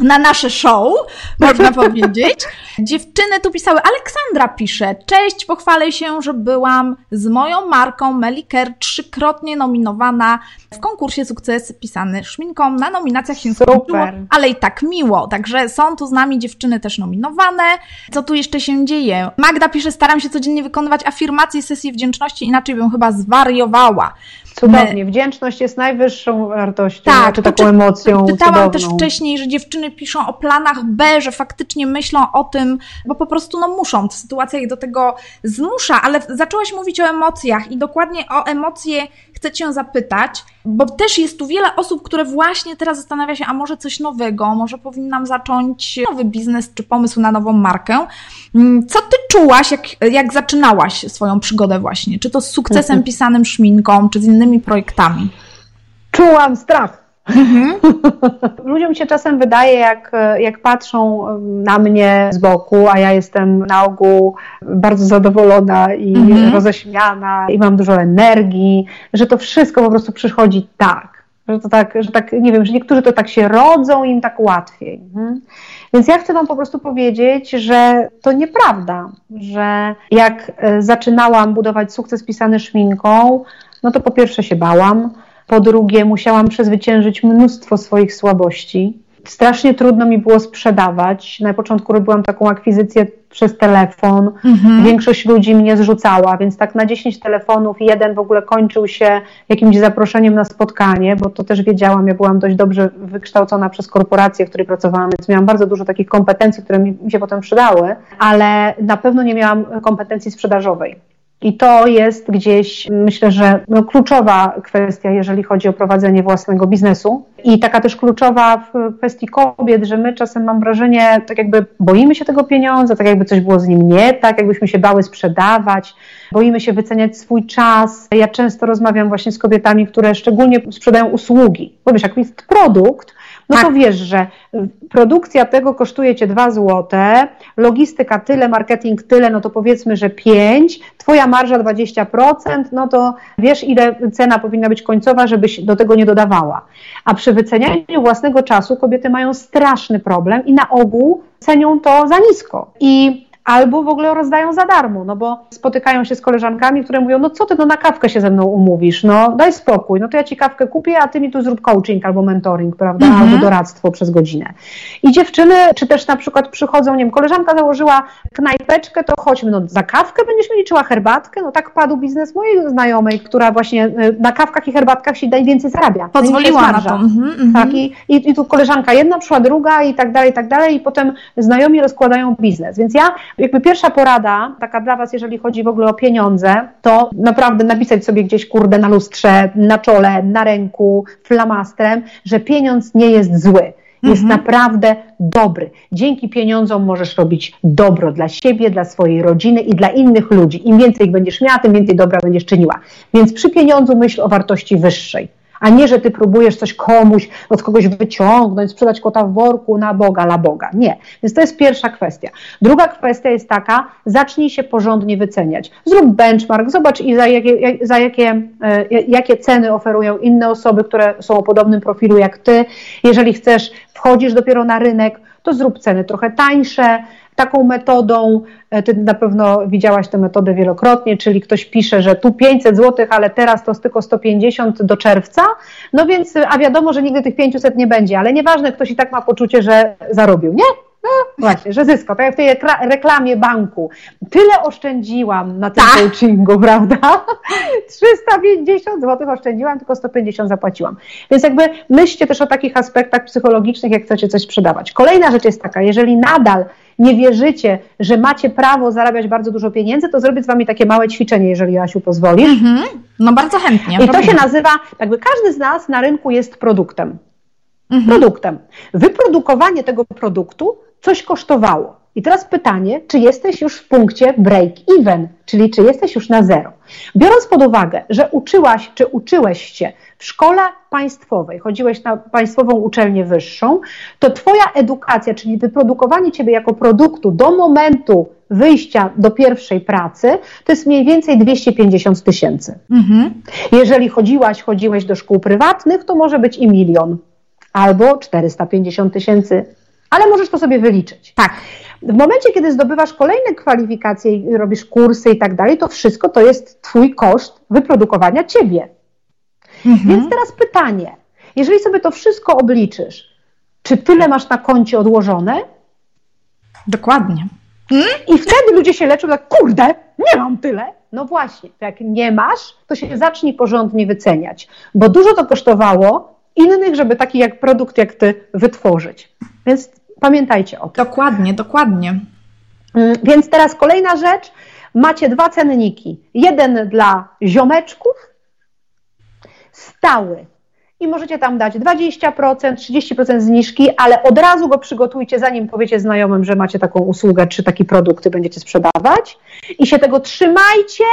na nasze show, można powiedzieć. Dziewczyny tu pisały, Aleksandra pisze, cześć, pochwalę się, że byłam z moją marką Meliker trzykrotnie nominowana w konkursie Sukces pisany szminką. Na nominacjach się skończyło, ale i tak miło. Także są tu z nami dziewczyny też nominowane. Co tu jeszcze się dzieje? Magda pisze, staram się codziennie wykonywać afirmacje sesji wdzięczności, inaczej bym chyba zwariowała. Cudownie. Wdzięczność jest najwyższą wartością, tak, czy taką emocją Czytałam cudowną. też wcześniej, że dziewczyny piszą o planach B, że faktycznie myślą o tym, bo po prostu no muszą, sytuacja ich do tego zmusza, ale zaczęłaś mówić o emocjach i dokładnie o emocje chcę Cię zapytać, bo też jest tu wiele osób, które właśnie teraz zastanawia się, a może coś nowego, może powinnam zacząć nowy biznes czy pomysł na nową markę. Mm, co Ty czułaś, jak, jak zaczynałaś swoją przygodę właśnie? Czy to z sukcesem pisanym szminką, czy z innymi projektami? Czułam strach. Mhm. Ludziom się czasem wydaje, jak, jak patrzą na mnie z boku, a ja jestem na ogół bardzo zadowolona i mhm. roześmiana i mam dużo energii, że to wszystko po prostu przychodzi tak. Że to tak, że tak, nie wiem, że niektórzy to tak się rodzą i im tak łatwiej. Mhm. Więc ja chcę Wam po prostu powiedzieć, że to nieprawda, że jak e, zaczynałam budować sukces pisany szminką, no to po pierwsze się bałam, po drugie, musiałam przezwyciężyć mnóstwo swoich słabości. Strasznie trudno mi było sprzedawać. Na początku robiłam taką akwizycję przez telefon. Mhm. Większość ludzi mnie zrzucała, więc tak na 10 telefonów jeden w ogóle kończył się jakimś zaproszeniem na spotkanie, bo to też wiedziałam, ja byłam dość dobrze wykształcona przez korporację, w której pracowałam, więc miałam bardzo dużo takich kompetencji, które mi się potem przydały, ale na pewno nie miałam kompetencji sprzedażowej. I to jest gdzieś, myślę, że no, kluczowa kwestia, jeżeli chodzi o prowadzenie własnego biznesu. I taka też kluczowa w kwestii kobiet, że my czasem mam wrażenie, tak jakby boimy się tego pieniądza, tak jakby coś było z nim nie tak, jakbyśmy się bały sprzedawać, boimy się wyceniać swój czas. Ja często rozmawiam właśnie z kobietami, które szczególnie sprzedają usługi. Bo wiesz, jak jest produkt, no Tak. to wiesz, że y, produkcja tego kosztuje cię 2 złote, logistyka tyle, marketing tyle, no to powiedzmy, że 5, twoja marża 20%, no to wiesz, ile cena powinna być końcowa, żebyś do tego nie dodawała. A przy wycenianiu własnego czasu kobiety mają straszny problem i na ogół cenią to za nisko. I albo w ogóle rozdają za darmo, no bo spotykają się z koleżankami, które mówią, no co ty, no na kawkę się ze mną umówisz, no daj spokój, no to ja ci kawkę kupię, a ty mi tu zrób coaching albo mentoring, prawda, Mhm. albo doradztwo przez godzinę. I dziewczyny, czy też na przykład przychodzą, nie wiem, koleżanka założyła knajpeczkę, to chodźmy, no za kawkę będziesz mi liczyła herbatkę, no tak padł biznes mojej znajomej, która właśnie y, na kawkach i herbatkach się najwięcej zarabia. Pozwoliła To jest na to. Mhm, mhm. Tak, i, i, i tu koleżanka jedna, przyszła druga i tak dalej, i tak dalej, i potem znajomi rozkładają biznes. Więc ja, jakby pierwsza porada, taka dla Was, jeżeli chodzi w ogóle o pieniądze, to naprawdę napisać sobie gdzieś, kurde, na lustrze, na czole, na ręku, flamastrem, że pieniądz nie jest zły. Jest naprawdę dobry. Dzięki pieniądzom możesz robić dobro dla siebie, dla swojej rodziny i dla innych ludzi. Im więcej ich będziesz miała, tym więcej dobra będziesz czyniła. Więc przy pieniądzu myśl o wartości wyższej a nie, że ty próbujesz coś komuś, od kogoś wyciągnąć, sprzedać kota w worku na Boga, la Boga. Nie. Więc to jest pierwsza kwestia. Druga kwestia jest taka, zacznij się porządnie wyceniać. Zrób benchmark, zobacz i za jakie, jak- za jakie, e, jakie ceny oferują inne osoby, które są o podobnym profilu jak ty. Jeżeli chcesz, wchodzisz dopiero na rynek, to zrób ceny trochę tańsze, taką metodą, e, ty na pewno widziałaś tę metodę wielokrotnie, czyli ktoś pisze, że tu 500 zł, ale teraz to tylko 150 do czerwca, no więc, a wiadomo, że nigdy tych 500 nie będzie, ale nieważne, ktoś i tak ma poczucie, że zarobił, nie? No właśnie, że zyskał, tak jak w tej rekla- reklamie banku. Tyle oszczędziłam na tym Tak. coachingu, prawda? 350 zł oszczędziłam, tylko 150 zapłaciłam. Więc jakby myślcie też o takich aspektach psychologicznych, jak chcecie coś sprzedawać. Kolejna rzecz jest taka, jeżeli nadal nie wierzycie, że macie prawo zarabiać bardzo dużo pieniędzy, to zrobię z wami takie małe ćwiczenie, jeżeli Asiu pozwolisz. Mhm. No bardzo chętnie. I to robimy. się nazywa, jakby każdy z nas na rynku jest produktem. Mhm. Produktem. Wyprodukowanie tego produktu coś kosztowało. I teraz pytanie, czy jesteś już w punkcie break-even, czyli czy jesteś już na zero. Biorąc pod uwagę, że uczyłaś czy uczyłeś się w szkole państwowej, chodziłeś na państwową uczelnię wyższą, to Twoja edukacja, czyli wyprodukowanie Ciebie jako produktu do momentu wyjścia do pierwszej pracy, to jest mniej więcej 250 tysięcy. Mhm. Jeżeli chodziłaś, chodziłeś do szkół prywatnych, to może być i milion albo 450 tysięcy, ale możesz to sobie wyliczyć. Tak. W momencie, kiedy zdobywasz kolejne kwalifikacje i robisz kursy i tak dalej, to wszystko to jest Twój koszt wyprodukowania Ciebie. Mhm. Więc teraz pytanie, jeżeli sobie to wszystko obliczysz, czy tyle masz na koncie odłożone? Dokładnie. I wtedy ludzie się leczą tak, kurde, nie mam tyle. No właśnie, jak nie masz, to się zacznij porządnie wyceniać, bo dużo to kosztowało innych, żeby taki jak produkt jak ty wytworzyć. Więc pamiętajcie o tym. Dokładnie, dokładnie. Mm, Więc teraz kolejna rzecz. Macie dwa cenniki. Jeden dla ziomeczków, stały. I możecie tam dać 20%, 30% zniżki, ale od razu go przygotujcie, zanim powiecie znajomym, że macie taką usługę czy taki produkt, który będziecie sprzedawać. I się tego trzymajcie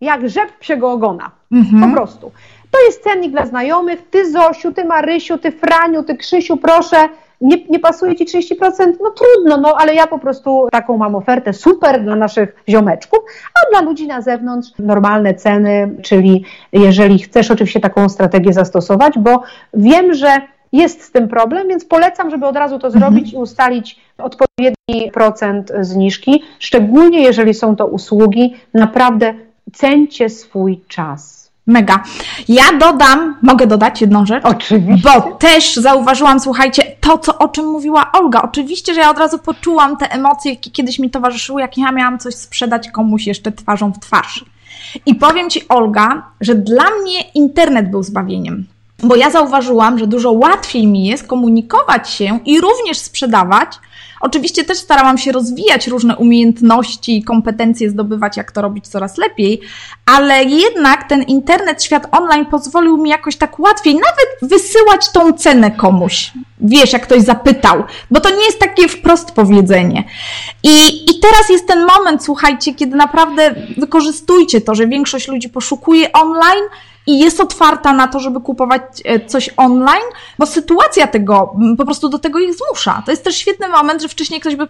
jak rzep psiego ogona. Mhm. Po prostu. To jest cennik dla znajomych. Ty Zosiu, ty Marysiu, ty Franiu, ty Krzysiu, proszę, nie, nie pasuje ci 30%? No trudno, no ale ja po prostu taką mam ofertę super dla naszych ziomeczków, a dla ludzi na zewnątrz normalne ceny, czyli jeżeli chcesz oczywiście taką strategię zastosować, bo wiem, że jest z tym problem, więc polecam, żeby od razu to zrobić i ustalić odpowiedni procent zniżki, szczególnie jeżeli są to usługi, naprawdę cencie swój czas. Mega. Ja dodam, mogę dodać jedną rzecz? Oczywiście. Bo też zauważyłam, słuchajcie, to, co, o czym mówiła Olga. Oczywiście, że ja od razu poczułam te emocje, jakie kiedyś mi towarzyszyły, jak ja miałam coś sprzedać komuś jeszcze twarzą w twarz. I powiem Ci, Olga, że dla mnie internet był zbawieniem. Bo ja zauważyłam, że dużo łatwiej mi jest komunikować się i również sprzedawać Oczywiście też starałam się rozwijać różne umiejętności i kompetencje, zdobywać, jak to robić coraz lepiej, ale jednak ten internet, świat online pozwolił mi jakoś tak łatwiej nawet wysyłać tą cenę komuś. Wiesz, jak ktoś zapytał, bo to nie jest takie wprost powiedzenie. I, I teraz jest ten moment, słuchajcie, kiedy naprawdę wykorzystujcie to, że większość ludzi poszukuje online, i jest otwarta na to, żeby kupować e, coś online, bo sytuacja tego po prostu do tego ich zmusza. To jest też świetny moment, że wcześniej ktoś by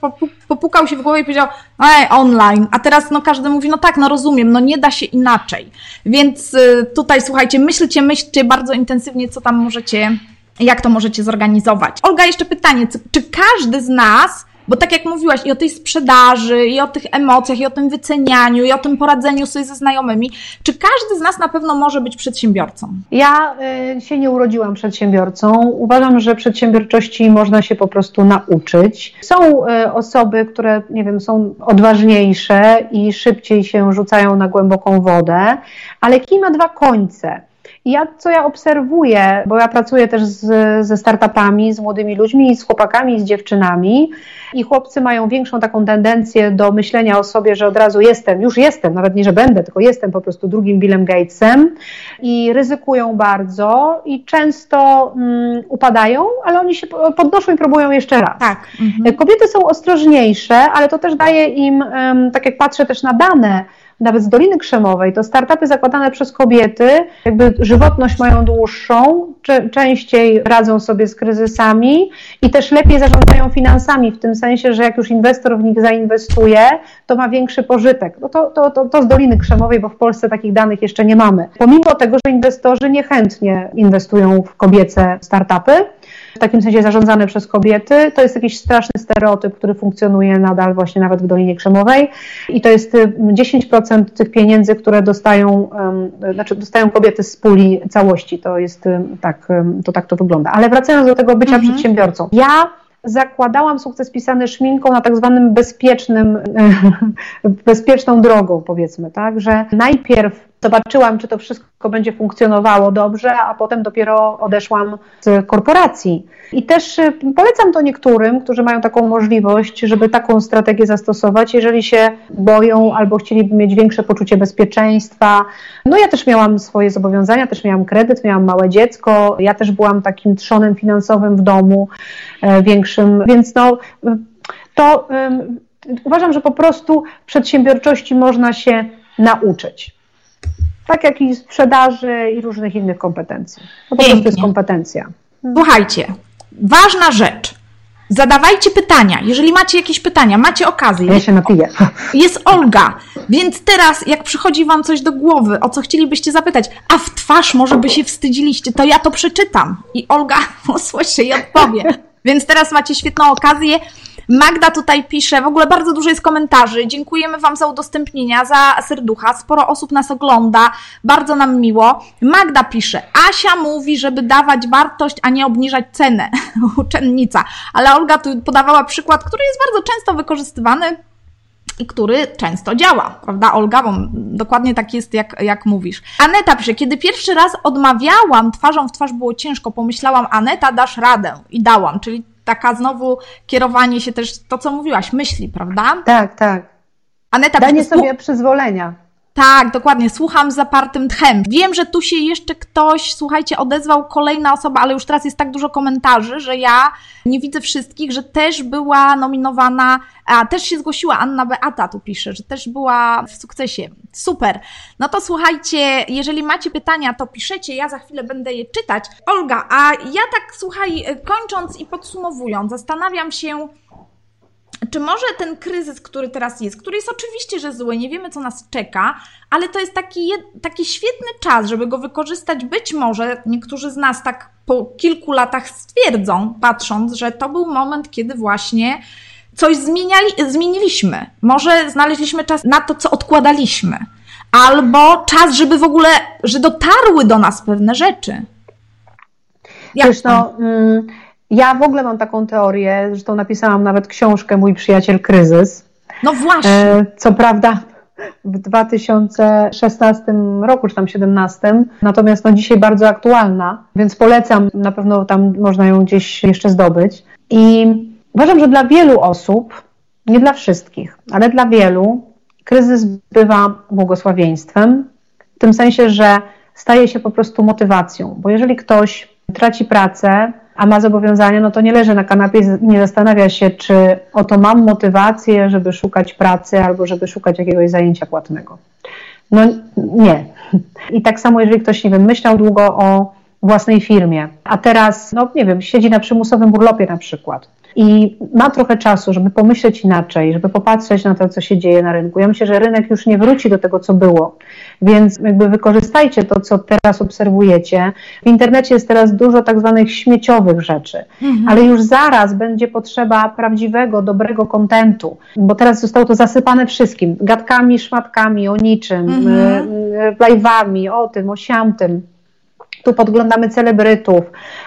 popukał się w głowę i powiedział, ej, online, a teraz no każdy mówi, no tak, no rozumiem, no nie da się inaczej. Więc e, tutaj słuchajcie, myślcie, myślcie bardzo intensywnie, co tam możecie, jak to możecie zorganizować. Olga, jeszcze pytanie, czy każdy z nas bo tak jak mówiłaś, i o tej sprzedaży, i o tych emocjach, i o tym wycenianiu, i o tym poradzeniu sobie ze znajomymi, czy każdy z nas na pewno może być przedsiębiorcą? Ja y, się nie urodziłam przedsiębiorcą. Uważam, że przedsiębiorczości można się po prostu nauczyć. Są y, osoby, które, nie wiem, są odważniejsze i szybciej się rzucają na głęboką wodę, ale kij ma dwa końce. Ja, co ja obserwuję, bo ja pracuję też z, ze startupami, z młodymi ludźmi, z chłopakami, z dziewczynami i chłopcy mają większą taką tendencję do myślenia o sobie, że od razu jestem, już jestem, nawet nie, że będę, tylko jestem po prostu drugim Billem Gatesem i ryzykują bardzo i często um, upadają, ale oni się podnoszą i próbują jeszcze raz. Tak. Mhm. Kobiety są ostrożniejsze, ale to też daje im, tak jak patrzę też na dane, nawet z Doliny Krzemowej, to startupy zakładane przez kobiety, jakby żywotność mają dłuższą, częściej radzą sobie z kryzysami i też lepiej zarządzają finansami, w tym sensie, że jak już inwestor w nich zainwestuje, to ma większy pożytek. No to, to, to, to z Doliny Krzemowej, bo w Polsce takich danych jeszcze nie mamy. Pomimo tego, że inwestorzy niechętnie inwestują w kobiece startupy, w takim sensie zarządzane przez kobiety. To jest jakiś straszny stereotyp, który funkcjonuje nadal właśnie nawet w Dolinie Krzemowej i to jest 10% y, tych pieniędzy, które dostają, znaczy dostają kobiety z puli całości. To jest tak, to tak to wygląda. Ale wracając do tego bycia mhm. przedsiębiorcą. Ja zakładałam sukces pisany szminką na tak zwanym bezpiecznym, bezpieczną drogą, powiedzmy, tak, że najpierw zobaczyłam, czy to wszystko będzie funkcjonowało dobrze, a potem dopiero odeszłam z korporacji. I też y, polecam to niektórym, którzy mają taką możliwość, żeby taką strategię zastosować, jeżeli się boją albo chcieliby mieć większe poczucie bezpieczeństwa. No ja też miałam swoje zobowiązania, też miałam kredyt, miałam małe dziecko, ja też byłam takim trzonem finansowym w domu e, większym, więc no to um, uważam, że po prostu przedsiębiorczości można się nauczyć. Tak jak i sprzedaży i różnych innych kompetencji. To po prostu jest kompetencja. Słuchajcie, ważna rzecz. Zadawajcie pytania. Jeżeli macie jakieś pytania, macie okazję. Ja się napiję. Jest Olga, więc teraz, jak przychodzi Wam coś do głowy, o co chcielibyście zapytać, a w twarz może by się wstydziliście, to ja to przeczytam i Olga usłyszy i odpowie. Więc teraz macie świetną okazję. Magda tutaj pisze, w ogóle bardzo dużo jest komentarzy. Dziękujemy Wam za udostępnienia, za serducha. Sporo osób nas ogląda, bardzo nam miło. Magda pisze, Asia mówi, żeby dawać wartość, a nie obniżać cenę. Uczennica. Ale Olga tu podawała przykład, który jest bardzo często wykorzystywany i który często działa, prawda, Olga? Bo dokładnie tak jest, jak, jak mówisz. Aneta pisze, kiedy pierwszy raz odmawiałam, twarzą w twarz było ciężko, pomyślałam, Aneta, dasz radę. I dałam, czyli taka znowu kierowanie się też, to co mówiłaś, myśli, prawda? Tak, tak. Aneta, Danie sobie przyzwolenia. Tak, dokładnie. Słucham z zapartym tchem. Wiem, że tu się jeszcze ktoś, słuchajcie, odezwał, kolejna osoba, ale już teraz jest tak dużo komentarzy, że ja nie widzę wszystkich, że też była nominowana, a też się zgłosiła Anna Beata, tu pisze, że też była w sukcesie. Super. No to słuchajcie, jeżeli macie pytania, to piszecie, ja za chwilę będę je czytać. Olga, a ja tak, słuchaj, kończąc i podsumowując, zastanawiam się, czy może ten kryzys, który teraz jest, który jest oczywiście, że zły, nie wiemy, co nas czeka, ale to jest taki, taki świetny czas, żeby go wykorzystać. Być może niektórzy z nas tak po kilku latach stwierdzą, patrząc, że to był moment, kiedy właśnie coś zmieniali, zmieniliśmy. Może znaleźliśmy czas na to, co odkładaliśmy. Albo czas, żeby w ogóle, że dotarły do nas pewne rzeczy. Jak Wiesz, no, mm, ja w ogóle mam taką teorię, zresztą napisałam nawet książkę Mój przyjaciel kryzys. No właśnie. E, co prawda w 2016 roku, czy tam 2017, natomiast no dzisiaj bardzo aktualna, więc polecam, na pewno tam można ją gdzieś jeszcze zdobyć. I Uważam, że dla wielu osób, nie dla wszystkich, ale dla wielu, kryzys bywa błogosławieństwem, w tym sensie, że staje się po prostu motywacją, bo jeżeli ktoś traci pracę, a ma zobowiązania, no to nie leży na kanapie nie zastanawia się, czy oto mam motywację, żeby szukać pracy albo żeby szukać jakiegoś zajęcia płatnego. No nie. I tak samo, jeżeli ktoś, nie wiem, myślał długo o własnej firmie, a teraz, no nie wiem, siedzi na przymusowym urlopie na przykład, i ma trochę czasu, żeby pomyśleć inaczej, żeby popatrzeć na to, co się dzieje na rynku. Ja myślę, że rynek już nie wróci do tego, co było, więc jakby wykorzystajcie to, co teraz obserwujecie. W internecie jest teraz dużo tak zwanych śmieciowych rzeczy, mhm. ale już zaraz będzie potrzeba prawdziwego, dobrego kontentu, bo teraz zostało to zasypane wszystkim, gadkami, szmatkami, o niczym, mhm. live'ami, o tym, o siamtym tu podglądamy celebrytów,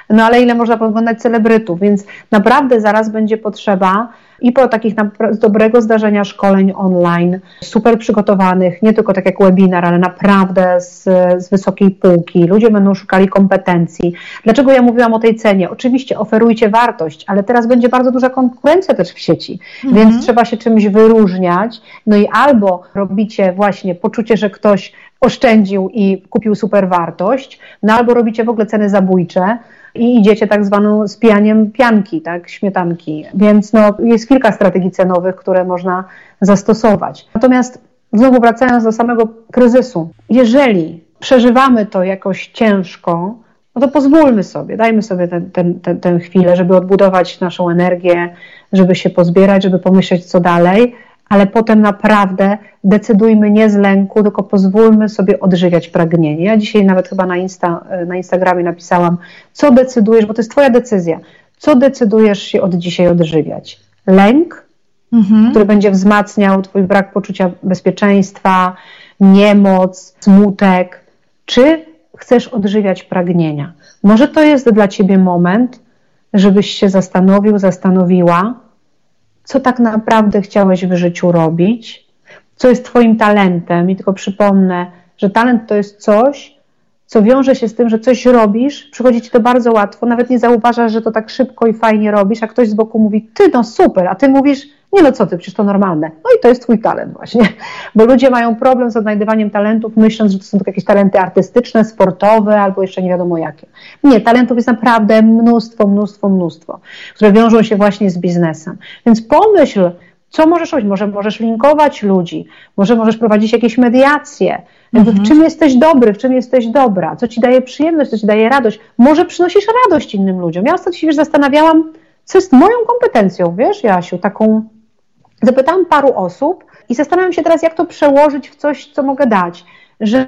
no ale ile można podglądać celebrytów, więc naprawdę zaraz będzie potrzeba i po takich dobrego zdarzenia szkoleń online, super przygotowanych, nie tylko tak jak webinar, ale naprawdę z, z wysokiej półki. Ludzie będą szukali kompetencji. Dlaczego ja mówiłam o tej cenie? Oczywiście oferujcie wartość, ale teraz będzie bardzo duża konkurencja też w sieci, mhm. więc trzeba się czymś wyróżniać. No i albo robicie właśnie poczucie, że ktoś oszczędził i kupił super wartość, no albo robicie w ogóle ceny zabójcze, i idziecie tak zwaną spijaniem pianki, tak, śmietanki. Więc no, jest kilka strategii cenowych, które można zastosować. Natomiast znowu wracając do samego kryzysu, jeżeli przeżywamy to jakoś ciężko, no to pozwólmy sobie, dajmy sobie tę ten, ten, ten, chwilę, żeby odbudować naszą energię, żeby się pozbierać, żeby pomyśleć, co dalej, ale potem naprawdę decydujmy nie z lęku, tylko pozwólmy sobie odżywiać pragnienie. Ja dzisiaj nawet chyba na, Insta, na Instagramie napisałam, co decydujesz, bo to jest Twoja decyzja, co decydujesz się od dzisiaj odżywiać? Lęk, mhm. który będzie wzmacniał Twój brak poczucia bezpieczeństwa, niemoc, smutek, czy chcesz odżywiać pragnienia? Może to jest dla Ciebie moment, żebyś się zastanowił, zastanowiła, co tak naprawdę chciałeś w życiu robić, co jest Twoim talentem. I tylko przypomnę, że talent to jest coś, co wiąże się z tym, że coś robisz, przychodzi ci to bardzo łatwo, nawet nie zauważasz, że to tak szybko i fajnie robisz, a ktoś z boku mówi, ty no super, a ty mówisz, nie no co ty, przecież to normalne. No i to jest twój talent właśnie, bo ludzie mają problem z odnajdywaniem talentów, myśląc, że to są tylko jakieś talenty artystyczne, sportowe albo jeszcze nie wiadomo jakie. Nie, talentów jest naprawdę mnóstwo, mnóstwo, mnóstwo, które wiążą się właśnie z biznesem. Więc pomyśl, co możesz robić? Może możesz linkować ludzi, może możesz prowadzić jakieś mediacje. Mhm. W czym jesteś dobry, w czym jesteś dobra, co ci daje przyjemność, co ci daje radość. Może przynosisz radość innym ludziom. Ja ostatnio się wiesz, zastanawiałam, co jest moją kompetencją, wiesz, Jasiu, taką Zapytałam paru osób i zastanawiam się teraz, jak to przełożyć w coś, co mogę dać. Że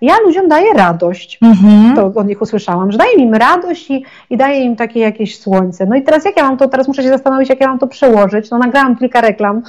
ja ludziom daję radość. Mhm. To od nich usłyszałam, że daję im radość i, i daję im takie jakieś słońce. No i teraz jak ja mam to, teraz muszę się zastanowić, jak ja mam to przełożyć. No nagrałam kilka reklam,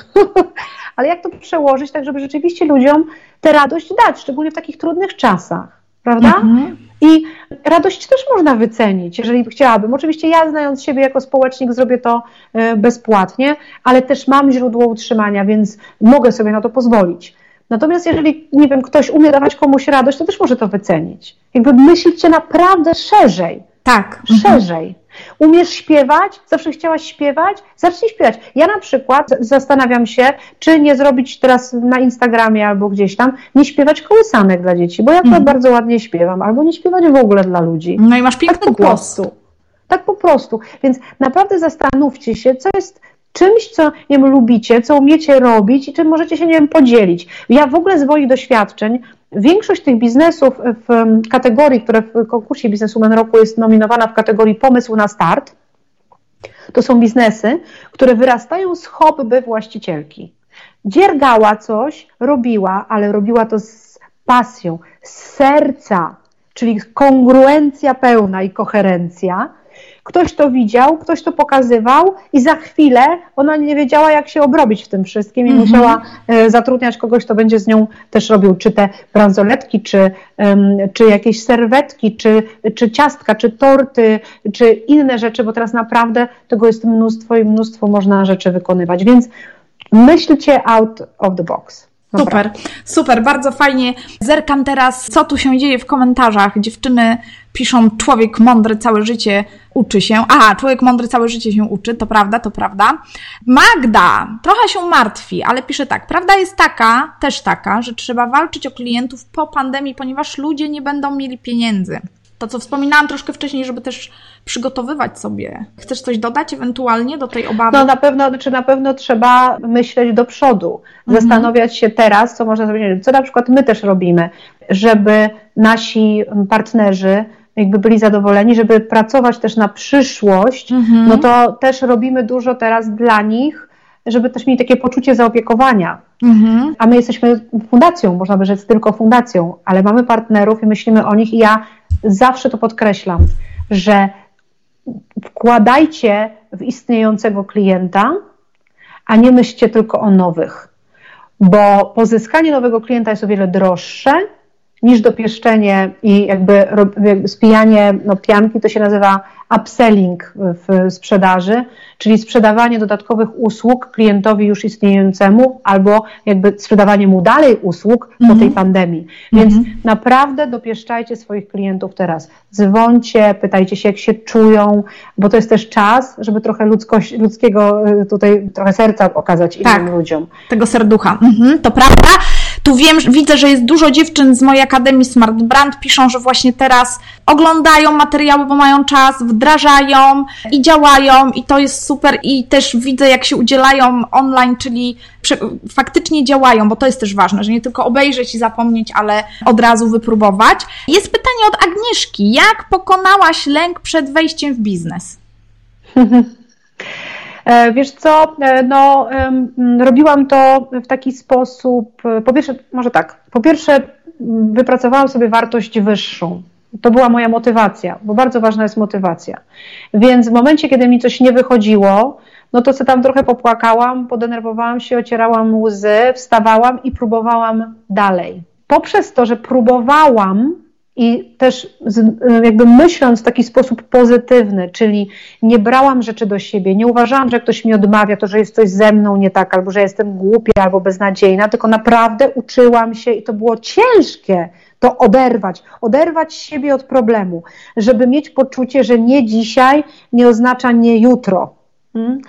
ale jak to przełożyć, tak żeby rzeczywiście ludziom tę radość dać, szczególnie w takich trudnych czasach, prawda? Mhm. I radość też można wycenić, jeżeli chciałabym. Oczywiście ja, znając siebie jako społecznik, zrobię to e, bezpłatnie, ale też mam źródło utrzymania, więc mogę sobie na to pozwolić. Natomiast jeżeli, nie wiem, ktoś umie dawać komuś radość, to też może to wycenić. Jakby myślcie naprawdę szerzej. Tak. Szerzej. Umiesz śpiewać? Zawsze chciałaś śpiewać? Zacznij śpiewać. Ja na przykład zastanawiam się, czy nie zrobić teraz na Instagramie albo gdzieś tam, nie śpiewać kołysanek dla dzieci, bo ja mm. bardzo ładnie śpiewam, albo nie śpiewać w ogóle dla ludzi. No i masz piękny tak po głos. prostu. Tak po prostu. Więc naprawdę zastanówcie się, co jest czymś, co nie wiem, lubicie, co umiecie robić i czym możecie się nie wiem, podzielić. Ja w ogóle z moich doświadczeń Większość tych biznesów w kategorii, które w konkursie Bizneswoman Roku jest nominowana w kategorii pomysł na start, to są biznesy, które wyrastają z hobby właścicielki. Dziergała coś, robiła, ale robiła to z pasją, z serca, czyli kongruencja pełna i koherencja Ktoś to widział, ktoś to pokazywał i za chwilę ona nie wiedziała, jak się obrobić w tym wszystkim i mm -hmm. musiała e, zatrudniać kogoś, kto będzie z nią też robił czy te bransoletki, czy, czy jakieś serwetki, czy, czy ciastka, czy torty, czy inne rzeczy, bo teraz naprawdę tego jest mnóstwo i mnóstwo można rzeczy wykonywać. Więc myślcie out of the box. Super, super, bardzo fajnie. Zerkam teraz, co tu się dzieje w komentarzach. Dziewczyny piszą człowiek mądry całe życie uczy się. Aha, człowiek mądry całe życie się uczy, to prawda, to prawda. Magda trochę się martwi, ale pisze tak. Prawda jest taka, też taka, że trzeba walczyć o klientów po pandemii, ponieważ ludzie nie będą mieli pieniędzy. To, co wspominałam troszkę wcześniej, żeby też przygotowywać sobie. Chcesz coś dodać ewentualnie do tej obawy? No na pewno, czy na pewno trzeba myśleć do przodu, mhm. zastanawiać się teraz, co można zrobić, co na przykład my też robimy, żeby nasi partnerzy jakby byli zadowoleni, żeby pracować też na przyszłość, mhm. no to też robimy dużo teraz dla nich, żeby też mieli takie poczucie zaopiekowania. Mhm. A my jesteśmy fundacją, można by rzec tylko fundacją, ale mamy partnerów i myślimy o nich i ja zawsze to podkreślam, że wkładajcie w istniejącego klienta, a nie myślcie tylko o nowych, bo pozyskanie nowego klienta jest o wiele droższe niż dopieszczenie i jakby, spijanie no, pianki, to się nazywa upselling w sprzedaży, czyli sprzedawanie dodatkowych usług klientowi już istniejącemu albo jakby sprzedawanie mu dalej usług mm -hmm. po tej mhm. pandemii. Więc mm -hmm. naprawdę dopieszczajcie swoich klientów teraz. Dzwońcie, pytajcie się, jak się czują, bo to jest też czas, żeby trochę ludzkość, ludzkiego y, tutaj, trochę serca okazać innym tak, ludziom. tego serducha. Mhm, to prawda. Tu wiem, widzę, że jest dużo dziewczyn z mojej Akademii Smart Brand, piszą, że właśnie teraz oglądają materiały, bo mają czas, wdrażają i działają i to jest super i też widzę, jak się udzielają online, czyli faktycznie działają, bo to jest też ważne, że nie tylko obejrzeć i zapomnieć, ale od razu wypróbować. Jest pytanie od Agnieszki. Jak pokonałaś lęk przed wejściem w biznes? E, wiesz co, e, no, robiłam to w taki sposób, e, po pierwsze, może tak, po pierwsze wypracowałam sobie wartość wyższą. To była moja motywacja, bo bardzo ważna jest motywacja. Więc w momencie, kiedy mi coś nie wychodziło, no to sobie tam trochę popłakałam, podenerwowałam się, ocierałam łzy, wstawałam i próbowałam dalej. Poprzez to, że próbowałam, i też jakby myśląc w taki sposób pozytywny, czyli nie brałam rzeczy do siebie, nie uważałam, że ktoś mi odmawia to, że jest coś ze mną nie tak, albo że jestem głupia, albo beznadziejna, tylko naprawdę uczyłam się i to było ciężkie to oderwać, oderwać siebie od problemu, żeby mieć poczucie, że nie dzisiaj nie oznacza nie jutro. Hmm?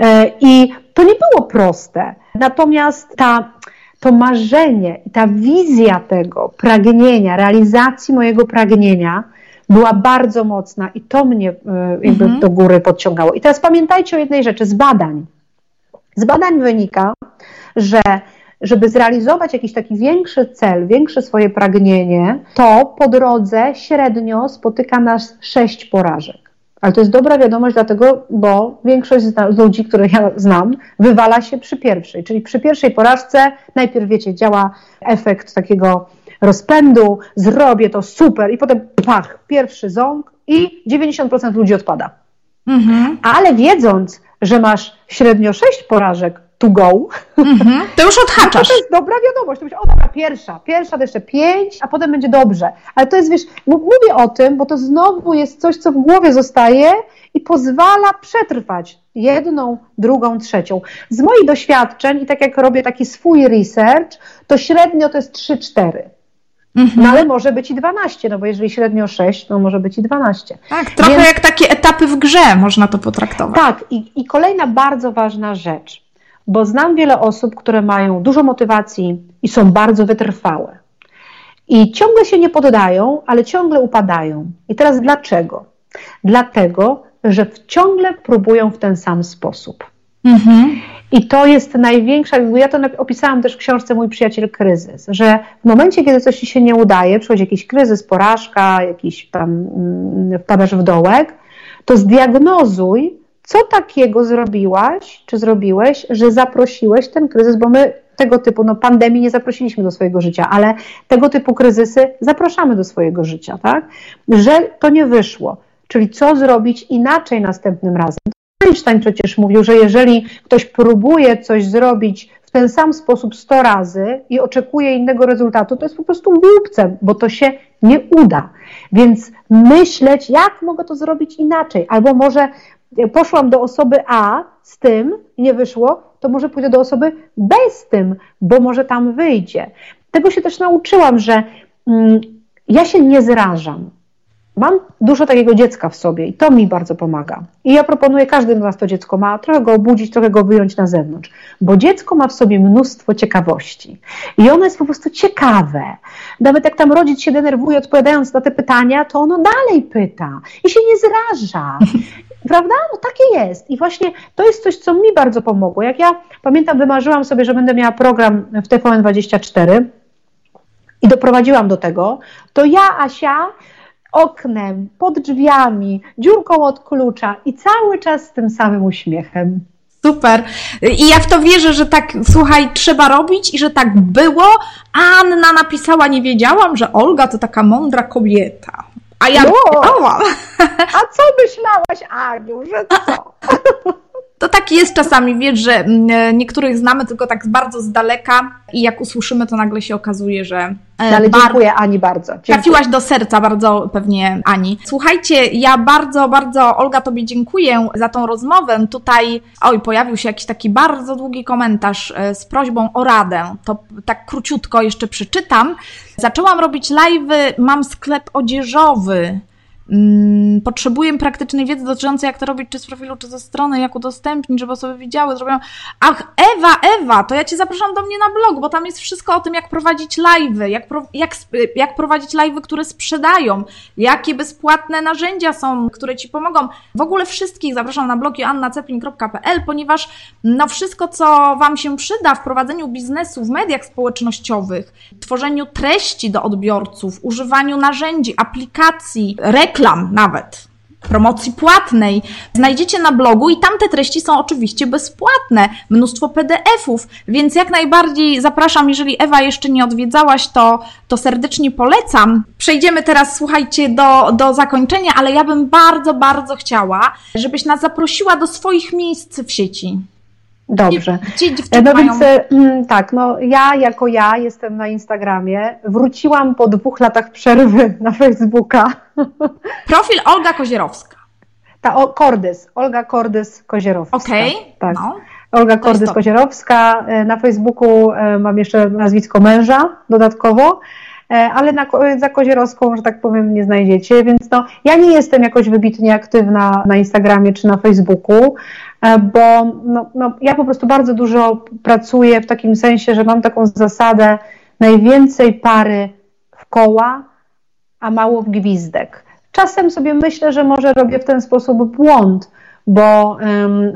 E, I to nie było proste. Natomiast ta to marzenie i ta wizja tego pragnienia, realizacji mojego pragnienia była bardzo mocna i to mnie e, jakby mhm. do góry podciągało. I teraz pamiętajcie o jednej rzeczy z badań. Z badań wynika, że żeby zrealizować jakiś taki większy cel, większe swoje pragnienie, to po drodze średnio spotyka nas sześć porażek. Ale to jest dobra wiadomość, dlatego, bo większość z ludzi, których ja znam, wywala się przy pierwszej. Czyli przy pierwszej porażce najpierw, wiecie, działa efekt takiego rozpędu, zrobię to super i potem pach, pierwszy ząg i 90% ludzi odpada. Mhm. Ale wiedząc, że masz średnio 6 porażek, to go. Mm-hmm. To już odhaczasz. To jest dobra wiadomość. To będzie, o dobra, pierwsza, pierwsza to jeszcze pięć, a potem będzie dobrze. Ale to jest, wiesz, mówię o tym, bo to znowu jest coś, co w głowie zostaje i pozwala przetrwać jedną, drugą, trzecią. Z moich doświadczeń i tak jak robię taki swój research, to średnio to jest 3-4. Mhm. No ale może być i 12, no bo jeżeli średnio 6, to może być i 12. Tak, trochę Więc... jak takie etapy w grze można to potraktować. Tak, i, i kolejna bardzo ważna rzecz bo znam wiele osób, które mają dużo motywacji i są bardzo wytrwałe. I ciągle się nie poddają, ale ciągle upadają. I teraz dlaczego? Dlatego, że ciągle próbują w ten sam sposób. Mhm. I to jest największa, ja to opisałam też w książce Mój przyjaciel kryzys, że w momencie, kiedy coś ci się nie udaje, przychodzi jakiś kryzys, porażka, jakiś tam mm, wpadasz w dołek, to zdiagnozuj, co takiego zrobiłaś, czy zrobiłeś, że zaprosiłeś ten kryzys, bo my tego typu, no pandemii nie zaprosiliśmy do swojego życia, ale tego typu kryzysy zapraszamy do swojego życia, tak? Że to nie wyszło. Czyli co zrobić inaczej następnym razem. Einstein przecież mówił, że jeżeli ktoś próbuje coś zrobić w ten sam sposób 100 razy i oczekuje innego rezultatu, to jest po prostu głupcem, bo to się nie uda. Więc myśleć, jak mogę to zrobić inaczej, albo może poszłam do osoby A z tym i nie wyszło, to może pójdę do osoby B z tym, bo może tam wyjdzie. Tego się też nauczyłam, że mm, ja się nie zrażam. Mam dużo takiego dziecka w sobie i to mi bardzo pomaga. I ja proponuję, każdy z nas to dziecko ma, trochę go obudzić, trochę go wyjąć na zewnątrz, bo dziecko ma w sobie mnóstwo ciekawości i ono jest po prostu ciekawe. Nawet jak tam rodzic się denerwuje odpowiadając na te pytania, to ono dalej pyta i się nie zraża. Prawda? No takie jest. I właśnie to jest coś, co mi bardzo pomogło. Jak ja pamiętam, wymarzyłam sobie, że będę miała program w TVN24 i doprowadziłam do tego, to ja, Asia, oknem, pod drzwiami, dziurką od klucza i cały czas z tym samym uśmiechem. Super. I ja w to wierzę, że tak, słuchaj, trzeba robić i że tak było. Anna napisała, nie wiedziałam, że Olga to taka mądra kobieta. A ja No. A co myślałaś, Aniu, że co? To tak jest czasami, wiesz, że mm, niektórych znamy tylko tak bardzo z daleka i jak usłyszymy, to nagle się okazuje, że e, Ale bar- dziękuję Ani bardzo. Dziękuję. Trafiłaś do serca bardzo pewnie Ani. Słuchajcie, ja bardzo, bardzo Olga Tobie dziękuję za tą rozmowę. Tutaj, oj, pojawił się jakiś taki bardzo długi komentarz e, z prośbą o radę. To tak króciutko jeszcze przeczytam. Zaczęłam robić live'y, mam sklep odzieżowy. Mm, Potrzebuję praktycznej wiedzy dotyczącej, jak to robić, czy z profilu, czy ze strony, jak udostępnić, żeby osoby widziały, zrobią. Ach, Ewa, Ewa, to ja Cię zapraszam do mnie na blog, bo tam jest wszystko o tym, jak prowadzić live'y, jak, pro, jak, jak prowadzić live'y, które sprzedają, jakie bezpłatne narzędzia są, które Ci pomogą. W ogóle wszystkich zapraszam na blog joannaceplin.pl, ponieważ no wszystko, co Wam się przyda w prowadzeniu biznesu w mediach społecznościowych, tworzeniu treści do odbiorców, używaniu narzędzi, aplikacji, reklam nawet, promocji płatnej, znajdziecie na blogu i tam te treści są oczywiście bezpłatne, mnóstwo PDF-ów, więc jak najbardziej zapraszam, jeżeli Ewa jeszcze nie odwiedzałaś, to, to serdecznie polecam. Przejdziemy teraz, słuchajcie, do, do zakończenia, ale ja bym bardzo, bardzo chciała, żebyś nas zaprosiła do swoich miejsc w sieci. Dobrze. Gdzie dziewczyny No mają... więc e, mm, tak, no ja jako ja jestem na Instagramie. Wróciłam po dwóch latach przerwy na Facebooka. Profil Olga Kozierowska. Ta o, Kordys, Olga Kordys Kozierowska. Okej, tak. no. Olga Kordys. Kozierowska. E, Na Facebooku e, mam jeszcze nazwisko męża dodatkowo, e, ale na, Ko- za Kozierowską, że tak powiem, nie znajdziecie, więc no, ja nie jestem jakoś wybitnie aktywna na Instagramie czy na Facebooku, e, bo no, no, ja po prostu bardzo dużo pracuję w takim sensie, że mam taką zasadę najwięcej pary w koła, a mało w gwizdek. Czasem sobie myślę, że może robię w ten sposób błąd, bo,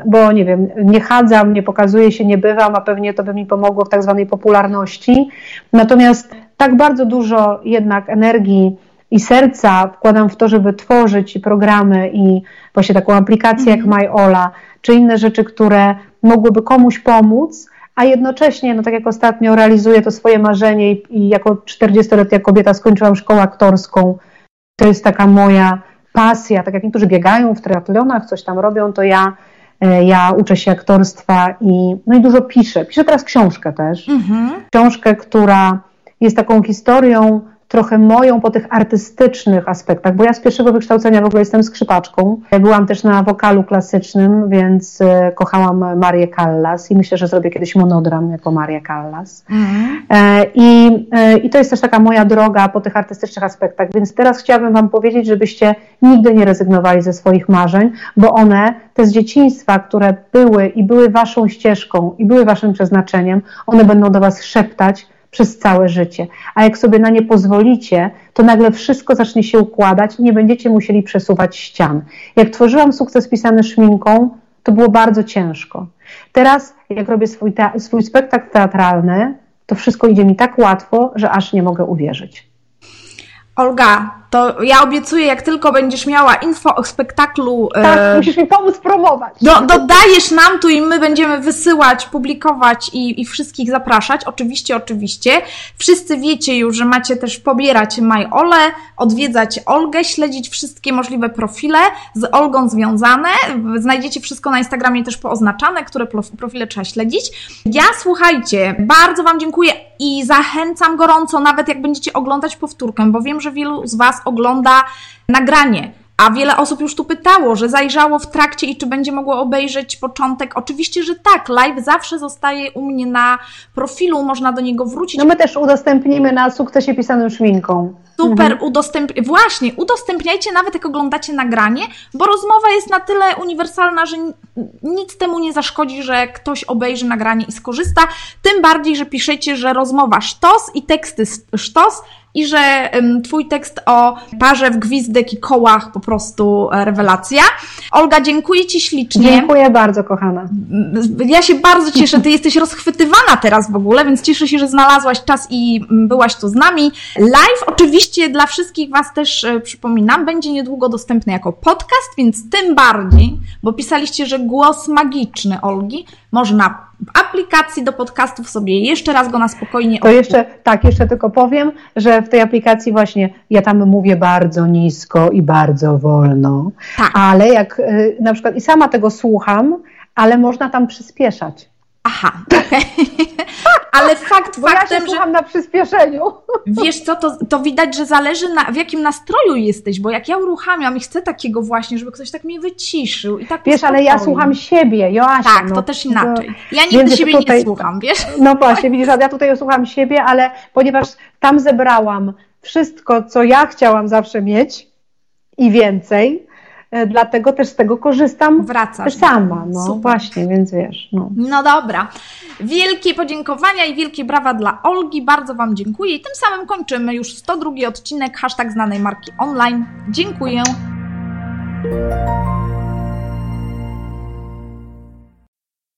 bo nie wiem, nie chadzam, nie pokazuję się, nie bywam, a pewnie to by mi pomogło w tak zwanej popularności. Natomiast tak bardzo dużo jednak energii i serca wkładam w to, żeby tworzyć programy i właśnie taką aplikację jak MyOla, czy inne rzeczy, które mogłyby komuś pomóc, a jednocześnie, no tak jak ostatnio, realizuję to swoje marzenie i, i jako 40-letnia kobieta skończyłam szkołę aktorską. To jest taka moja pasja, tak jak niektórzy biegają w triatlonach, coś tam robią, to ja, e, ja uczę się aktorstwa i, no i dużo piszę. Piszę teraz książkę też. Mhm. Książkę, która jest taką historią trochę moją po tych artystycznych aspektach, bo ja z pierwszego wykształcenia w ogóle jestem skrzypaczką. Byłam też na wokalu klasycznym, więc e, kochałam Marię Callas i myślę, że zrobię kiedyś monodram jako Maria Callas. Mhm. E, I, e, I to jest też taka moja droga po tych artystycznych aspektach, więc teraz chciałabym Wam powiedzieć, żebyście nigdy nie rezygnowali ze swoich marzeń, bo one, te z dzieciństwa, które były i były Waszą ścieżką i były Waszym przeznaczeniem, one będą do Was szeptać przez całe życie. A jak sobie na nie pozwolicie, to nagle wszystko zacznie się układać i nie będziecie musieli przesuwać ścian. Jak tworzyłam sukces pisany szminką, to było bardzo ciężko. Teraz, jak robię swój, swój spektakl teatralny, to wszystko idzie mi tak łatwo, że aż nie mogę uwierzyć. Olga, to ja obiecuję, jak tylko będziesz miała info o spektaklu, Tak, e, musisz mi pomóc promować. do, dodajesz nam tu i my będziemy wysyłać, publikować i, i wszystkich zapraszać. Oczywiście, oczywiście. Wszyscy wiecie już, że macie też pobierać MyOle, odwiedzać Olgę, śledzić wszystkie możliwe profile z Olgą związane. Znajdziecie wszystko na Instagramie też pooznaczane, które profile trzeba śledzić. Ja słuchajcie, bardzo Wam dziękuję i zachęcam gorąco, nawet jak będziecie oglądać powtórkę, bo wiem, że wielu z Was ogląda nagranie. A wiele osób już tu pytało, że zajrzało w trakcie i czy będzie mogło obejrzeć początek. Oczywiście, że tak. Live zawsze zostaje u mnie na profilu, można do niego wrócić. No my też udostępnimy na sukcesie pisanym szminką. Super, mhm. udostęp... właśnie, udostępniajcie nawet jak oglądacie nagranie, bo rozmowa jest na tyle uniwersalna, że nic temu nie zaszkodzi, że ktoś obejrzy nagranie i skorzysta. Tym bardziej, że piszecie, że rozmowa sztos i teksty sztos, i że Twój tekst o parze w gwizdek i kołach po prostu e, rewelacja. Olga, dziękuję Ci ślicznie. Dziękuję bardzo, kochana. Ja się bardzo cieszę, Ty jesteś rozchwytywana teraz w ogóle, więc cieszę się, że znalazłaś czas i byłaś tu z nami. Live oczywiście dla wszystkich Was też e, przypominam, będzie niedługo dostępny jako podcast, więc tym bardziej, bo pisaliście, że głos magiczny Olgi można w aplikacji do podcastów sobie jeszcze raz go na spokojnie. To jeszcze, tak, jeszcze tylko powiem, że w tej aplikacji właśnie ja tam mówię bardzo nisko i bardzo wolno, tak. ale jak y, na przykład i sama tego słucham, ale można tam przyspieszać. Aha, okej. Okay. Ale fakt Bo faktem, ja się słucham że... na przyspieszeniu. Wiesz co, to, to widać, że zależy na, w jakim nastroju jesteś, bo jak ja uruchamiam i chcę takiego właśnie, żeby ktoś tak mnie wyciszył i tak Wiesz, ale ja słucham siebie, Joasia. Tak, no, to też inaczej. Ja nigdy siebie tutaj... nie słucham, wiesz? No właśnie, widzisz, ja tutaj słucham siebie, ale ponieważ tam zebrałam wszystko, co ja chciałam zawsze mieć i więcej, dlatego też z tego korzystam Wracasz. sama. No Super. właśnie, więc wiesz. No. no dobra. Wielkie podziękowania i wielkie brawa dla Olgi. Bardzo Wam dziękuję i tym samym kończymy już 102 odcinek hashtag znanej marki online. Dziękuję.